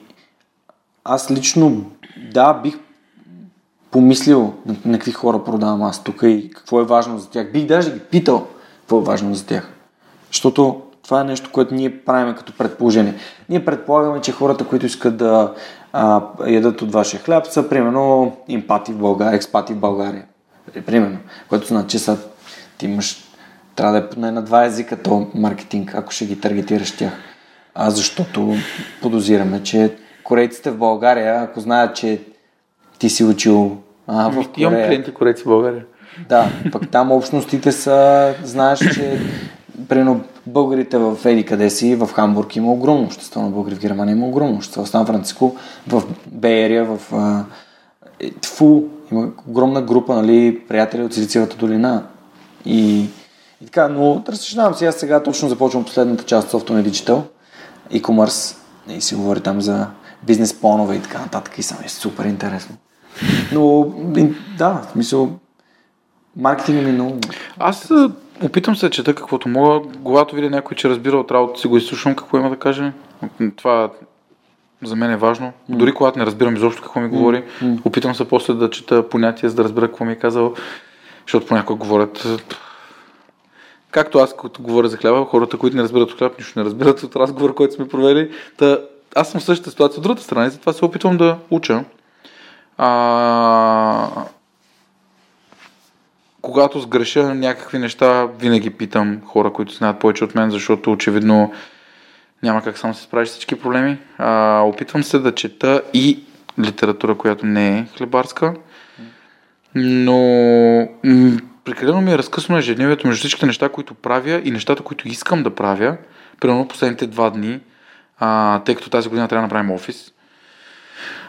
аз лично, да, бих помислил на, на какви хора продавам аз тук и какво е важно за тях. Бих даже ги питал какво е важно за тях. Защото това е нещо, което ние правим като предположение. Ние предполагаме, че хората, които искат да а, ядат от вашия хляб, са примерно импати в България, експати в България. Примерно. Което значи, че са, ти имаш трябва да е поне на два езика то маркетинг, ако ще ги таргетираш тях. А защото подозираме, че корейците в България, ако знаят, че ти си учил а, в Корея... Имам клиенти корейци в България. Да, пък там общностите са, знаеш, че примерно българите в Еди къде си, в Хамбург има огромно общество на българи, в Германия има огромно общество, в Сан Франциско, в Бейерия, в а, Тфу, има огромна група, нали, приятели от Силициевата долина. И и така, но разсъждавам си, аз сега точно започвам последната част от Software Digital, e-commerce и си говори там за бизнес планове и така нататък и само е супер интересно. Но да, в смисъл, маркетинг ми е много... Аз опитам се да чета каквото мога. Когато видя някой, че разбира от работа си, го изслушвам какво има да каже. Това за мен е важно. Mm. Дори когато не разбирам изобщо какво ми говори, mm. опитам се после да чета понятия, за да разбера какво ми е казал, защото понякога говорят Както аз, като говоря за хляба, хората, които не разбират от хляб, нищо не разбират от разговор, който сме провели. Та, аз съм в същата ситуация от другата страна и затова се опитвам да уча. А... когато сгреша някакви неща, винаги питам хора, които знаят повече от мен, защото очевидно няма как само се справиш всички проблеми. А, опитвам се да чета и литература, която не е хлебарска, но м- прекалено ми е разкъсно ежедневието между всичките неща, които правя и нещата, които искам да правя. Примерно последните два дни, а, тъй като тази година трябва да направим офис,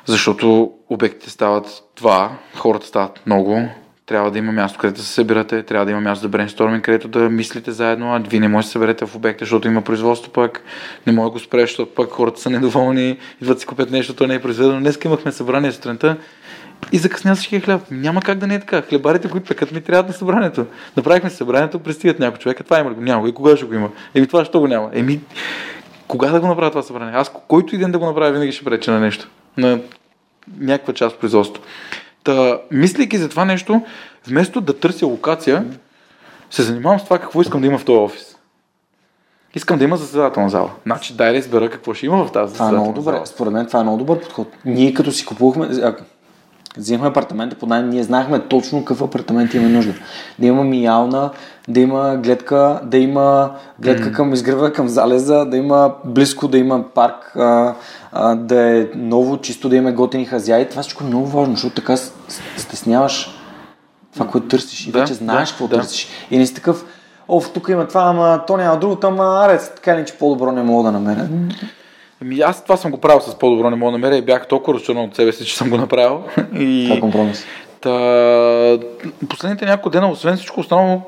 защото обектите стават два, хората стават много, трябва да има място, където се събирате, трябва да има място за брейнсторминг, където да мислите заедно, а вие не можете да се съберете в обекта, защото има производство пък, не може да го спреш, защото пък хората са недоволни, идват си купят нещо, то не е произведено. Днес имахме събрание сутринта и закъсня всички хляб. Няма как да не е така. Хлебарите, които пекат ми, трябва на събранието. Направихме събранието, пристигат някой човек, това има го? Няма. И кога ще го има? Еми това що го няма? Еми, кога да го направя това събрание? Аз който и ден да го направя, винаги ще преча на нещо. На някаква част от производството. Та, мислейки за това нещо, вместо да търся локация, се занимавам с това какво искам да има в този офис. Искам да има заседателна зала. Значи дай да избера какво ще има в тази Това е много добре. зала. Според мен това е много добър подход. Ние като си купувахме, взимахме апартамента под найем, ние знаехме точно какъв апартамент имаме нужда. Да има миялна, да има гледка, да има гледка към изгрева, към залеза, да има близко, да има парк, а, а, да е ново, чисто да има готини хазяи. Това всичко е много важно, защото така стесняваш това, което търсиш и Да, вече знаеш да, какво да. търсиш. И не си такъв, оф, тук има това, ама то няма другото, ама арец, така ли, че по-добро не мога да намеря. Ами аз това съм го правил с по-добро не мога да намеря и бях толкова разочарован от себе си, че съм го направил. И... [LAUGHS] Това е компромис. Та, последните няколко дена, освен всичко останало,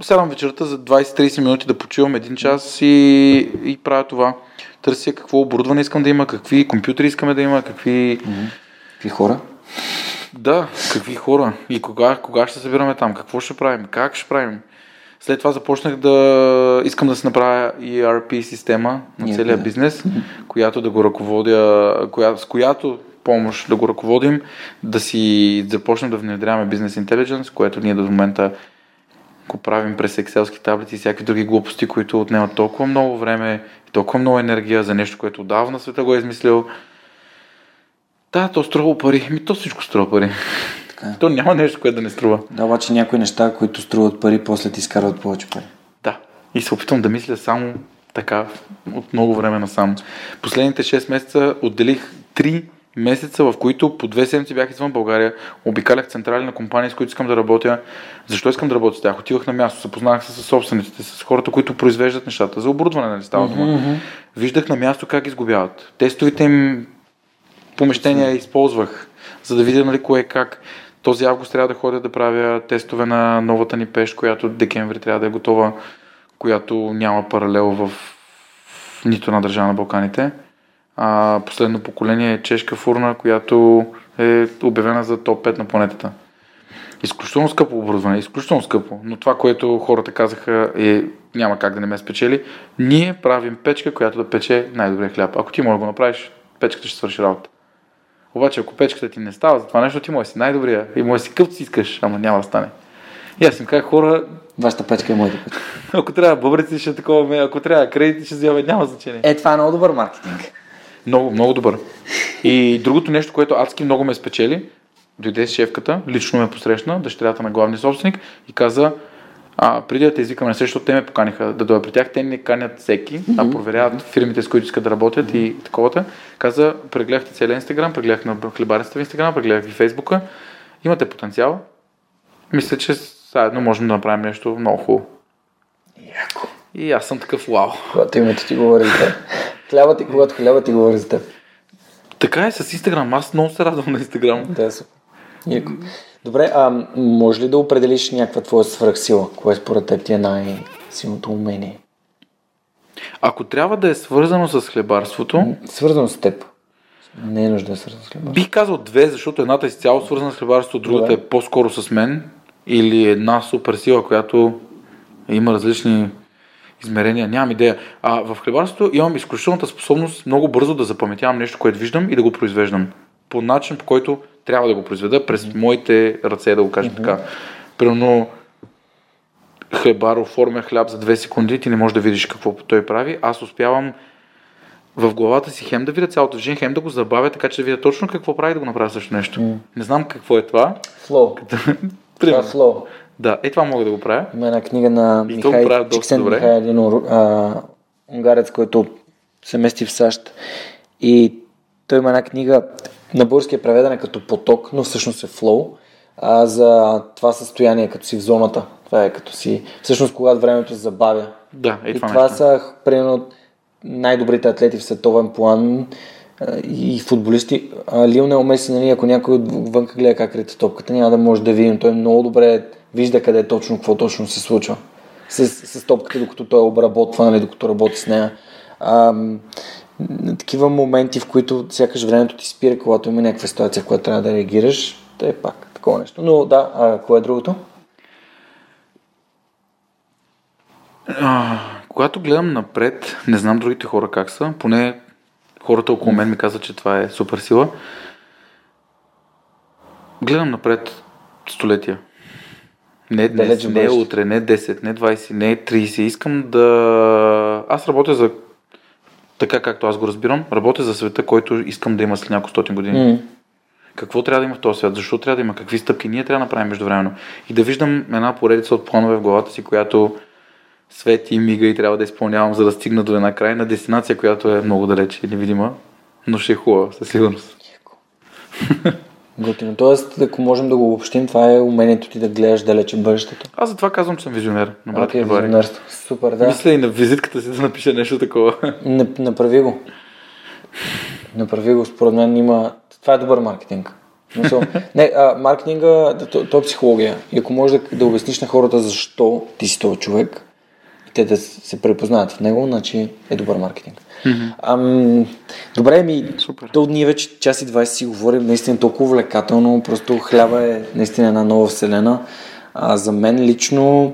сядам вечерта за 20-30 минути да почивам един час и, и правя това. Търся какво оборудване искам да има, какви компютри искаме да има, какви... Какви хора? Да, какви хора и кога, кога ще събираме там, какво ще правим, как ще правим. След това започнах да искам да се направя ERP система на Ние, целия бизнес, която да го ръководя, коя, с която помощ да го ръководим, да си започнем да внедряваме бизнес интелигенс, което ние до момента го правим през екселски таблици и всякакви други глупости, които отнемат толкова много време и толкова много енергия за нещо, което отдавна света го е измислил. Да, то струва пари. Ми то всичко струва пари. Така е. То няма нещо, което да не струва. Да, обаче някои неща, които струват пари, после ти изкарват повече пари. Да. И се опитвам да мисля само така от много време насам. Последните 6 месеца отделих 3 месеца, в които по две седмици бях извън България, обикалях централи на компании, с които искам да работя. Защо искам да работя с тях? Отивах на място, запознах се с собствениците, с хората, които произвеждат нещата за оборудване, нали става дума. Виждах на място как изгубяват. Тестовите им помещения използвах, за да видя нали, кое е как. Този август трябва да ходя да правя тестове на новата ни пещ, която декември трябва да е готова, която няма паралел в нито една държава на Балканите. А, последно поколение е чешка фурна, която е обявена за топ 5 на планетата. Изключително скъпо оборудване, изключително скъпо, но това, което хората казаха е няма как да не ме спечели. Ние правим печка, която да пече най-добрия хляб. Ако ти можеш да го направиш, печката ще свърши работа. Обаче, ако печката ти не става за това нещо, ти може да си най-добрия и може да си къвто си искаш, ама няма да стане. И аз им казах, хора, Вашата печка е моята печка. ако трябва бъбреци, ще такова, ако трябва кредити, ще вземем, няма значение. Е, това е много добър маркетинг. Много, много добър. И другото нещо, което адски много ме спечели, дойде с шефката, лично ме посрещна, дъщерята на главния собственик и каза, а, преди да те извикаме на защото те ме поканиха да дойда при тях, те не канят всеки, а проверяват фирмите, с които искат да работят и таковата. Каза, прегледахте целия Инстаграм, прегледах на хлебарницата в Инстаграм, прегледах и Фейсбука, имате потенциал. Мисля, че заедно можем да направим нещо много хубаво. Яко. И аз съм такъв вау. Когато името ти говори за теб. Хляба ти, когато хляба ти говори за теб. Така е с Инстаграм. Аз много се радвам на Инстаграм. Да, супер. Яко. Добре, а може ли да определиш някаква твоя свръхсила? Кое според теб ти е най-силното умение? Ако трябва да е свързано с хлебарството, Свързано с теб. Не е нужда да е свързано с хляба. бих казал две, защото едната е изцяло свързана с хлебарството, другата Добре. е по-скоро с мен. Или една супер сила, която има различни измерения, нямам идея. А в хлебарството имам изключителната способност много бързо да запаметявам нещо, което виждам и да го произвеждам. По начин, по който трябва да го произведа, през моите ръце, да го кажем така. Примерно, хлебар оформя хляб за две секунди, ти не можеш да видиш какво той прави. Аз успявам в главата си хем да видя цялото движение, хем да го забавя, така че да видя точно какво прави да го направя също нещо. Не знам какво е това. Флоу. Това е флоу. Да, е това мога да го правя. Има една книга на И Михай Чиксен. Михай един ур- а, унгарец, който се мести в САЩ. И той има една книга, на български е преведена като поток, но всъщност е флоу, а, за това състояние, като си в зоната. Това е като си, всъщност когато времето се забавя. Да, е и това, това нещо. са, примерно, най-добрите атлети в световен план и футболисти. Лионел Меси, нали, ако някой отвън гледа как рите топката, няма да може да види, но той много добре вижда къде точно, какво точно се случва с, с топката, докато той обработва, нали, докато работи с нея. А, такива моменти, в които сякаш времето ти спира, когато има някаква ситуация, в която трябва да реагираш, е пак такова нещо. Но да, а кое е другото? А, когато гледам напред, не знам другите хора как са, поне хората около мен ми казват, че това е супер сила. Гледам напред столетия. Не днес, не бъдеще. утре, не 10, не 20, не 30. Искам да... Аз работя за... Така както аз го разбирам, работя за света, който искам да има след няколко стотин години. М. Какво трябва да има в този свят? Защо трябва да има? Какви стъпки ние трябва да направим междувременно? И да виждам една поредица от планове в главата си, която свети и мига и трябва да изпълнявам, за да стигна до една крайна дестинация, която е много далече и невидима, но ще е хубава, със сигурност. [LAUGHS] Готино. Тоест, ако можем да го обобщим, това е умението ти да гледаш далече бъдещето. Аз затова казвам, че съм визионер на брат okay, Бари. визионерство. Супер, да. Мисля и на визитката си да напиша нещо такова. Не, направи го. Направи го. Според мен има... Това е добър маркетинг. Мисъл, [LAUGHS] не, а, маркетинга, то, то е психология. И ако можеш да, да обясниш на хората защо ти си този човек, и те да се препознаят в него, значи е добър маркетинг. Mm-hmm. Ам, добре, ми, Супер. то ние вече час и 20 си говорим, наистина толкова увлекателно, просто хляба е наистина една нова вселена. А, за мен лично,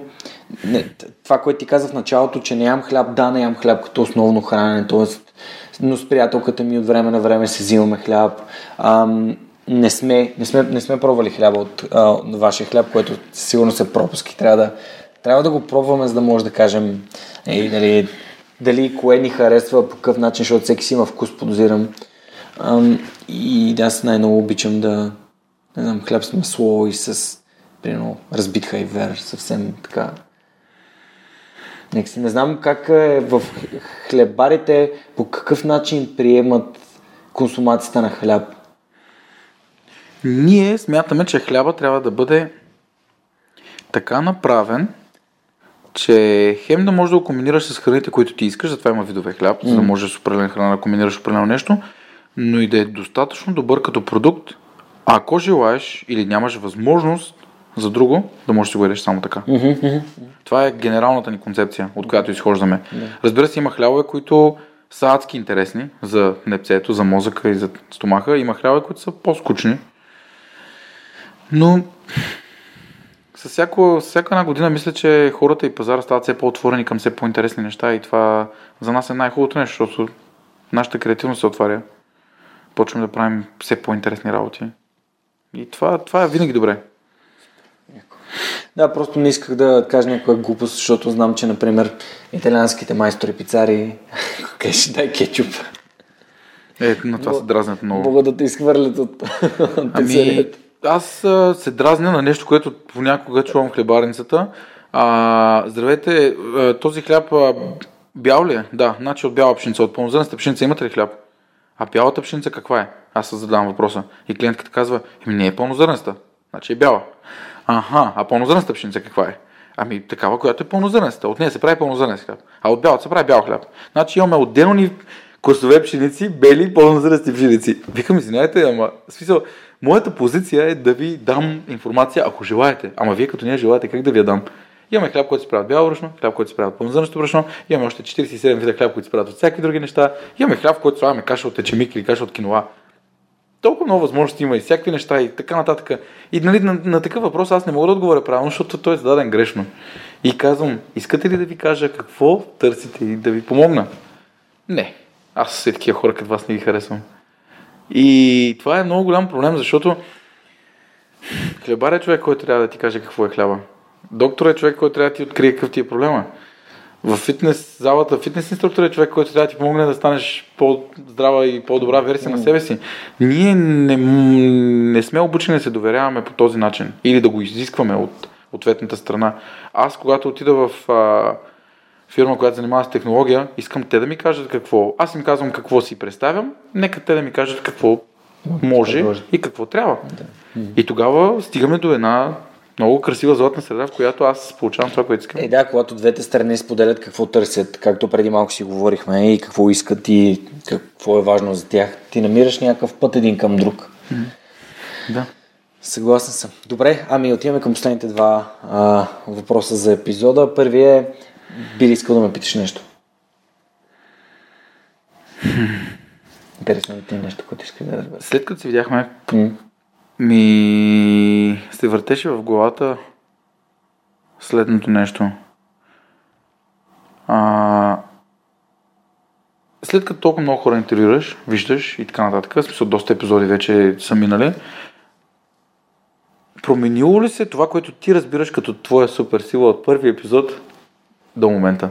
не, това, което ти каза в началото, че не ям хляб, да, не ям хляб като основно хранене, т.е. но с приятелката ми от време на време се взимаме хляб. Ам, не сме, не, сме, не сме пробвали хляба от а, вашия хляб, което сигурно са пропуски. Трябва да, трябва да го пробваме, за да може да кажем е, дали, дали кое ни харесва, по какъв начин, защото всеки си има вкус, подозирам. Ам, и аз най-много обичам да не знам, хляб с масло и с примерно, разбит хайвер, съвсем така. Не знам как е в хлебарите, по какъв начин приемат консумацията на хляб. Ние смятаме, че хляба трябва да бъде така направен, че хем да можеш да го комбинираш с храните, които ти искаш, затова има видове хляб, за да можеш с определена храна да комбинираш определено нещо, но и да е достатъчно добър като продукт, ако желаеш или нямаш възможност за друго, да можеш да си го ядеш само така. Това е генералната ни концепция, от която изхождаме. Разбира се, има хлябове, които са адски интересни за непцето, за мозъка и за стомаха. Има хлябове, които са по-скучни. Но с всяко, всяка една година мисля, че хората и пазара стават все по-отворени към все по-интересни неща и това за нас е най-хубавото нещо, защото нашата креативност се отваря. Почваме да правим все по-интересни работи. И това, това е винаги добре. Да, просто не исках да кажа някаква глупост, защото знам, че, например, италианските майстори пицари, [LAUGHS] кажеш, дай кетчуп, Е, на това се дразнят много. могат да те изхвърлят от, от Ами. Аз а, се дразня на нещо, което понякога чувам в хлебарницата. А, здравейте, а, този хляб а, бял ли е? Да, значи от бяла пшеница. От пълнозърнеста пшеница имате ли хляб? А бялата пшеница каква е? Аз се задавам въпроса. И клиентката казва, еми не е пълнозърнеста. Значи е бяла. Аха, а пълнозърнеста пшеница каква е? Ами такава, която е пълнозърнеста. От нея се прави пълнозърнест хляб. А от бялата се прави бял хляб. Значи имаме отделни косове пшеници, бели пълнозърнести пшеници. Викам, извинявайте, ама смисъл, моята позиция е да ви дам информация, ако желаете. Ама вие като не желаете, как да ви я дам? Имаме хляб, който се прави от бяло брашно, хляб, който се прави от пълнозърнесто брашно, имаме още 47 вида хляб, които се правят от всякакви други неща, имаме хляб, който слагаме каша от ечемик или каша от киноа. Толкова много възможности има и всякакви неща и така нататък. И нали, на, на такъв въпрос аз не мога да отговоря правилно, защото той е зададен грешно. И казвам, искате ли да ви кажа какво търсите и да ви помогна? Не. Аз все такива хора като вас не ги харесвам. И това е много голям проблем, защото хлебар е човек, който трябва да ти каже какво е хляба. Доктор е човек, който трябва да ти открие какъв ти е проблема. в фитнес залата, фитнес инструктор е човек, който трябва да ти помогне да станеш по-здрава и по-добра версия mm. на себе си. Ние не, не сме обучени да се доверяваме по този начин или да го изискваме от ответната страна. Аз, когато отида в а, фирма, която занимава с технология, искам те да ми кажат какво. Аз им казвам какво си представям, нека те да ми кажат какво може и какво трябва. И тогава стигаме до една много красива златна среда, в която аз получавам това, което искам. Е, да, когато двете страни споделят какво търсят, както преди малко си говорихме, и какво искат и какво е важно за тях, ти намираш някакъв път един към друг. Да. Съгласен съм. Добре, ами отиваме към последните два а, въпроса за епизода. Първият е, би ли искал да ме питаш нещо? Интересно ли ти е нещо, което искаш да разбера? След като се видяхме, mm. ми се въртеше в главата следното нещо. А, след като толкова много хора интервюираш, виждаш и така нататък, в смисъл доста епизоди вече са минали, променило ли се това, което ти разбираш като твоя суперсила от първи епизод до момента?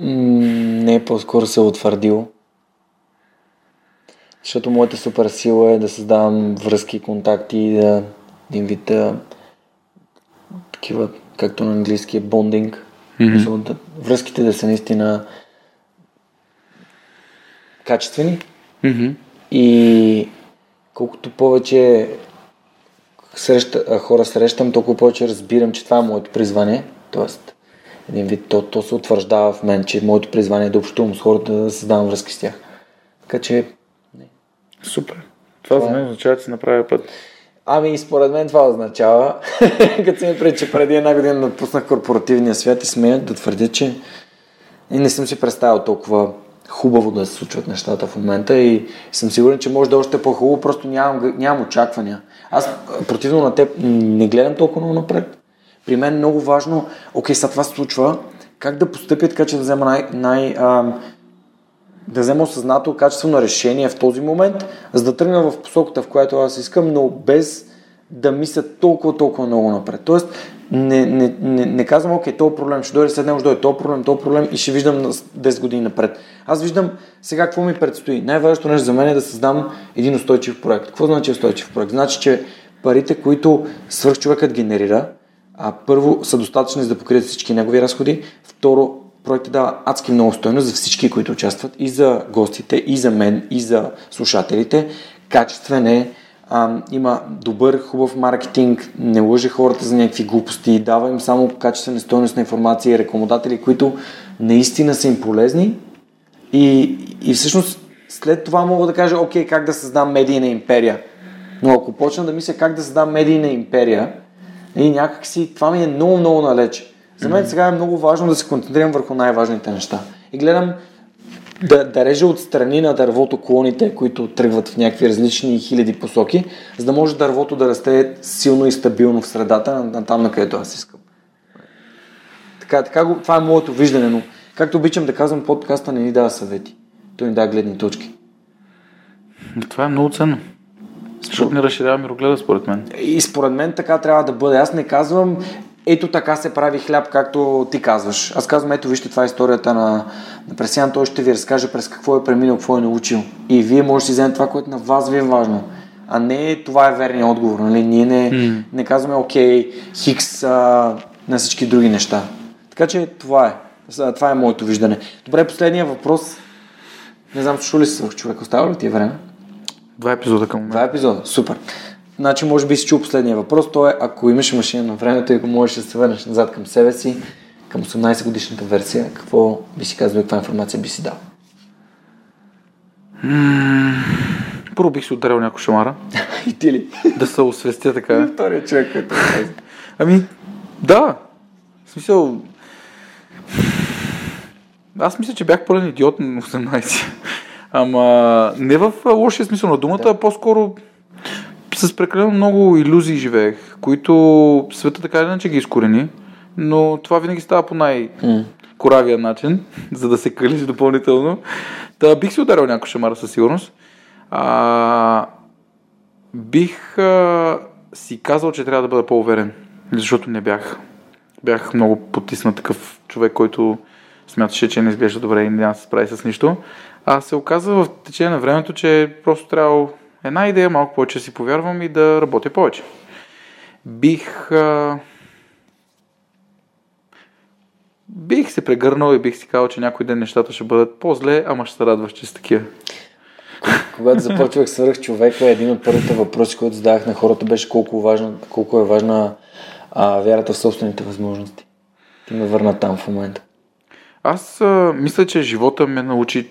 Не, по-скоро се е утвърдило. Защото моята супер сила е да създавам връзки, контакти, да един вид такива, както на английски е бондинг. Mm-hmm. Връзките да са наистина качествени mm-hmm. и колкото повече среща, хора срещам, толкова повече разбирам, че това е моето призвание. Тоест, един вид, то, то се утвърждава в мен, че моето призвание е да общувам с хората, да създавам връзки с тях. Така че Супер. Това, това за мен означава, че се направя път. Ами, според мен това означава, [LAUGHS] като си ми преди, че преди една година напуснах корпоративния свят и смея да твърдя, че и не съм си представил толкова хубаво да се случват нещата в момента и съм сигурен, че може да е още по-хубаво, просто нямам, нямам очаквания. Аз, противно на теб, не гледам толкова много напред. При мен е много важно, окей, сега това се случва, как да постъпя така, че да взема най, най да взема осъзнато качествено решение в този момент, за да тръгна в посоката, в която аз искам, но без да мисля толкова, толкова много напред. Тоест, не, не, не, не казвам, окей, този проблем ще дойде, след него ще дойде този проблем, този проблем и ще виждам 10 години напред. Аз виждам сега какво ми предстои. Най-важното нещо за мен е да създам един устойчив проект. Какво значи устойчив проект? Значи, че парите, които свърхчовекът генерира, а първо са достатъчни за да покрият всички негови разходи, второ проектът дава адски много стоеност за всички, които участват, и за гостите, и за мен, и за слушателите. Качествен е, а, има добър, хубав маркетинг, не лъже хората за някакви глупости, дава им само качествена стоеност на информация и рекламодатели, които наистина са им полезни. И, и всъщност след това мога да кажа, окей, как да създам медийна империя. Но ако почна да мисля как да създам медийна империя, и някакси това ми е много, много налече. За мен сега е много важно да се концентрирам върху най-важните неща. И гледам да, да режа отстрани на дървото клоните, които тръгват в някакви различни хиляди посоки, за да може дървото да расте силно и стабилно в средата, на, на там, на където аз искам. Така, така го, това е моето виждане, но както обичам да казвам, подкаста не ни дава съвети. Той ни дава гледни точки. Това е много ценно. Защото не разширява мирогледа, според мен. И според мен така трябва да бъде. Аз не казвам, ето така се прави хляб, както ти казваш. Аз казвам, ето вижте, това е историята на, на Пресян, той ще ви разкаже през какво е преминал, какво е научил. И вие можете да си вземете това, което на вас ви е важно. А не това е верният отговор. Нали? Ние не, mm. не казваме, окей, хикс а, на всички други неща. Така че това е. Това е моето виждане. Добре, последния въпрос. Не знам, чу ли се човек? Остава ли ти е време? Два епизода към момента. Два епизода, супер. Значи, може би си чул последния въпрос. То е, ако имаш машина на времето и ако можеш да се върнеш назад към себе си, към 18 годишната версия, какво би си казал и каква информация би си дал? Първо бих си ударил някой шамара. [LAUGHS] и ти ли? да се освестя така. Втория човек, който Ами, да. В смисъл... Аз мисля, че бях пълен идиот на 18. Ама не в лошия смисъл на думата, да. а по-скоро с прекалено много иллюзии живеех, които света така или иначе ги изкорени, но това винаги става по най-коравия начин, [LAUGHS] за да се калиш допълнително. Та бих си ударил някой шамара със сигурност. А, бих а, си казал, че трябва да бъда по-уверен, защото не бях. Бях много потиснат такъв човек, който смяташе, че не изглежда добре и няма да се справи с нищо. А се оказа в течение на времето, че просто трябва една идея, малко повече си повярвам и да работя повече. Бих... А... Бих се прегърнал и бих си казал, че някой ден нещата ще бъдат по-зле, ама ще се радваш, че са такива. Когато започвах свърх човека, един от първите въпроси, които задавах на хората беше колко, важна, колко е важна а, вярата в собствените възможности. Ти ме върна там в момента. Аз а, мисля, че живота ме научи,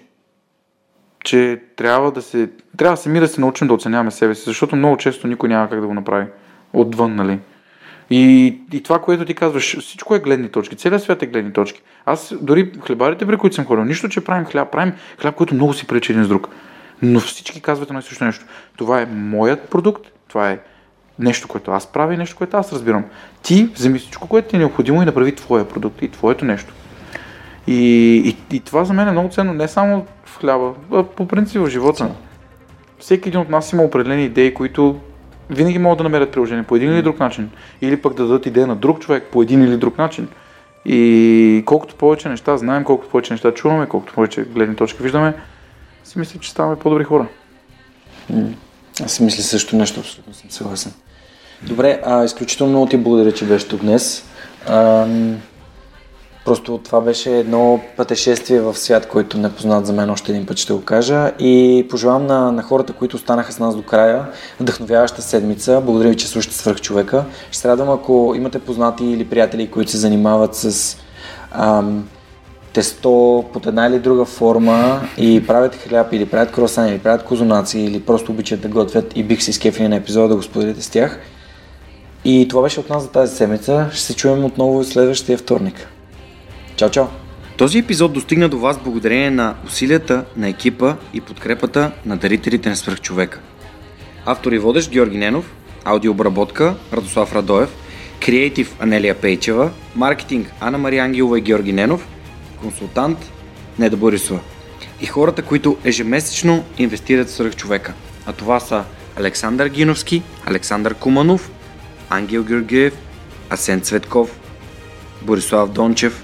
че трябва да се, трябва сами да се научим да оценяваме себе си, защото много често никой няма как да го направи. Отвън, нали? И, и това, което ти казваш, всичко е гледни точки. Целият свят е гледни точки. Аз дори хлебарите, при които съм ходил, нищо, че правим хляб, правим хляб, който много си пречи един с друг. Но всички казват едно и също нещо. Това е моят продукт, това е нещо, което аз правя и нещо, което аз разбирам. Ти вземи всичко, което ти е необходимо и направи твоя продукт и твоето нещо. И, и, и това за мен е много ценно, не само в хляба, а по принцип в живота. Всеки един от нас има определени идеи, които винаги могат да намерят приложение по един или друг начин. Или пък да дадат идея на друг човек по един или друг начин. И колкото повече неща знаем, колкото повече неща чуваме, колкото повече гледни точки виждаме, си мисля, че ставаме по-добри хора. Аз си мисля също нещо, абсолютно съм съгласен. Добре, а, изключително ти благодаря, че беше тук днес. А, просто това беше едно пътешествие в свят, който не познат за мен, още един път ще го кажа. И пожелавам на, на хората, които останаха с нас до края, вдъхновяваща седмица. Благодаря ви, че слушате свърх човека. Ще се радвам, ако имате познати или приятели, които се занимават с ам, тесто под една или друга форма и правят хляб или правят круасан или правят козунаци или просто обичат да готвят и бих си скефили на епизода да го споделите с тях. И това беше от нас за тази седмица. Ще се чуем отново следващия вторник. Чао, чао! Този епизод достигна до вас благодарение на усилията на екипа и подкрепата на дарителите на свръхчовека. Автор и водещ Георги Ненов, аудиообработка Радослав Радоев, креатив Анелия Пейчева, маркетинг Анна Мария Ангелова и Георги Ненов, консултант Неда Борисова и хората, които ежемесечно инвестират в свръхчовека. А това са Александър Гиновски, Александър Куманов, Ангел Георгиев, Асен Цветков, Борислав Дончев,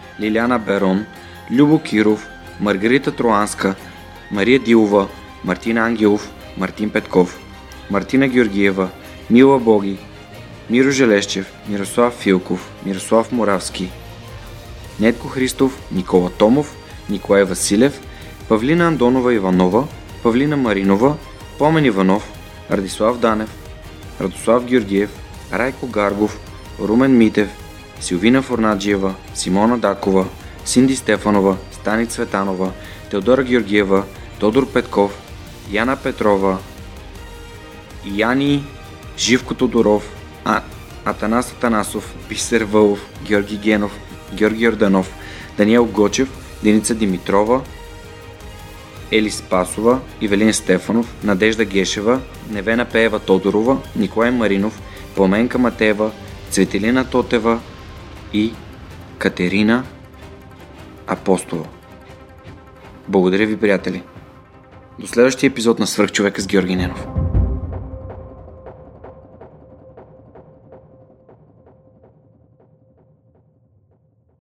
Лиляна Берон, Любо Киров, Маргарита Троанска, Мария Дилова, Мартин Ангелов, Мартин Петков, Мартина Георгиева, Мила Боги, Миро Желещев, Мирослав Филков, Мирослав Моравски, Нетко Христов, Никола Томов, Николай Василев, Павлина Андонова Иванова, Павлина Маринова, Помен Иванов, Радислав Данев, Радослав Георгиев, Райко Гаргов, Румен Митев, Силвина Форнаджиева, Симона Дакова, Синди Стефанова, Стани Цветанова, Теодора Георгиева, Тодор Петков, Яна Петрова, Яни Живко Тодоров, а, Атанас Атанасов, Бисер Вълов, Георги Генов, Георги Орданов, Даниел Гочев, Деница Димитрова, Ели Спасова, Ивелин Стефанов, Надежда Гешева, Невена Пеева Тодорова, Николай Маринов, Пламенка Матева, Цветелина Тотева и Катерина Апостола. Благодаря ви, приятели! До следващия епизод на Свърхчовека с Георги Ненов.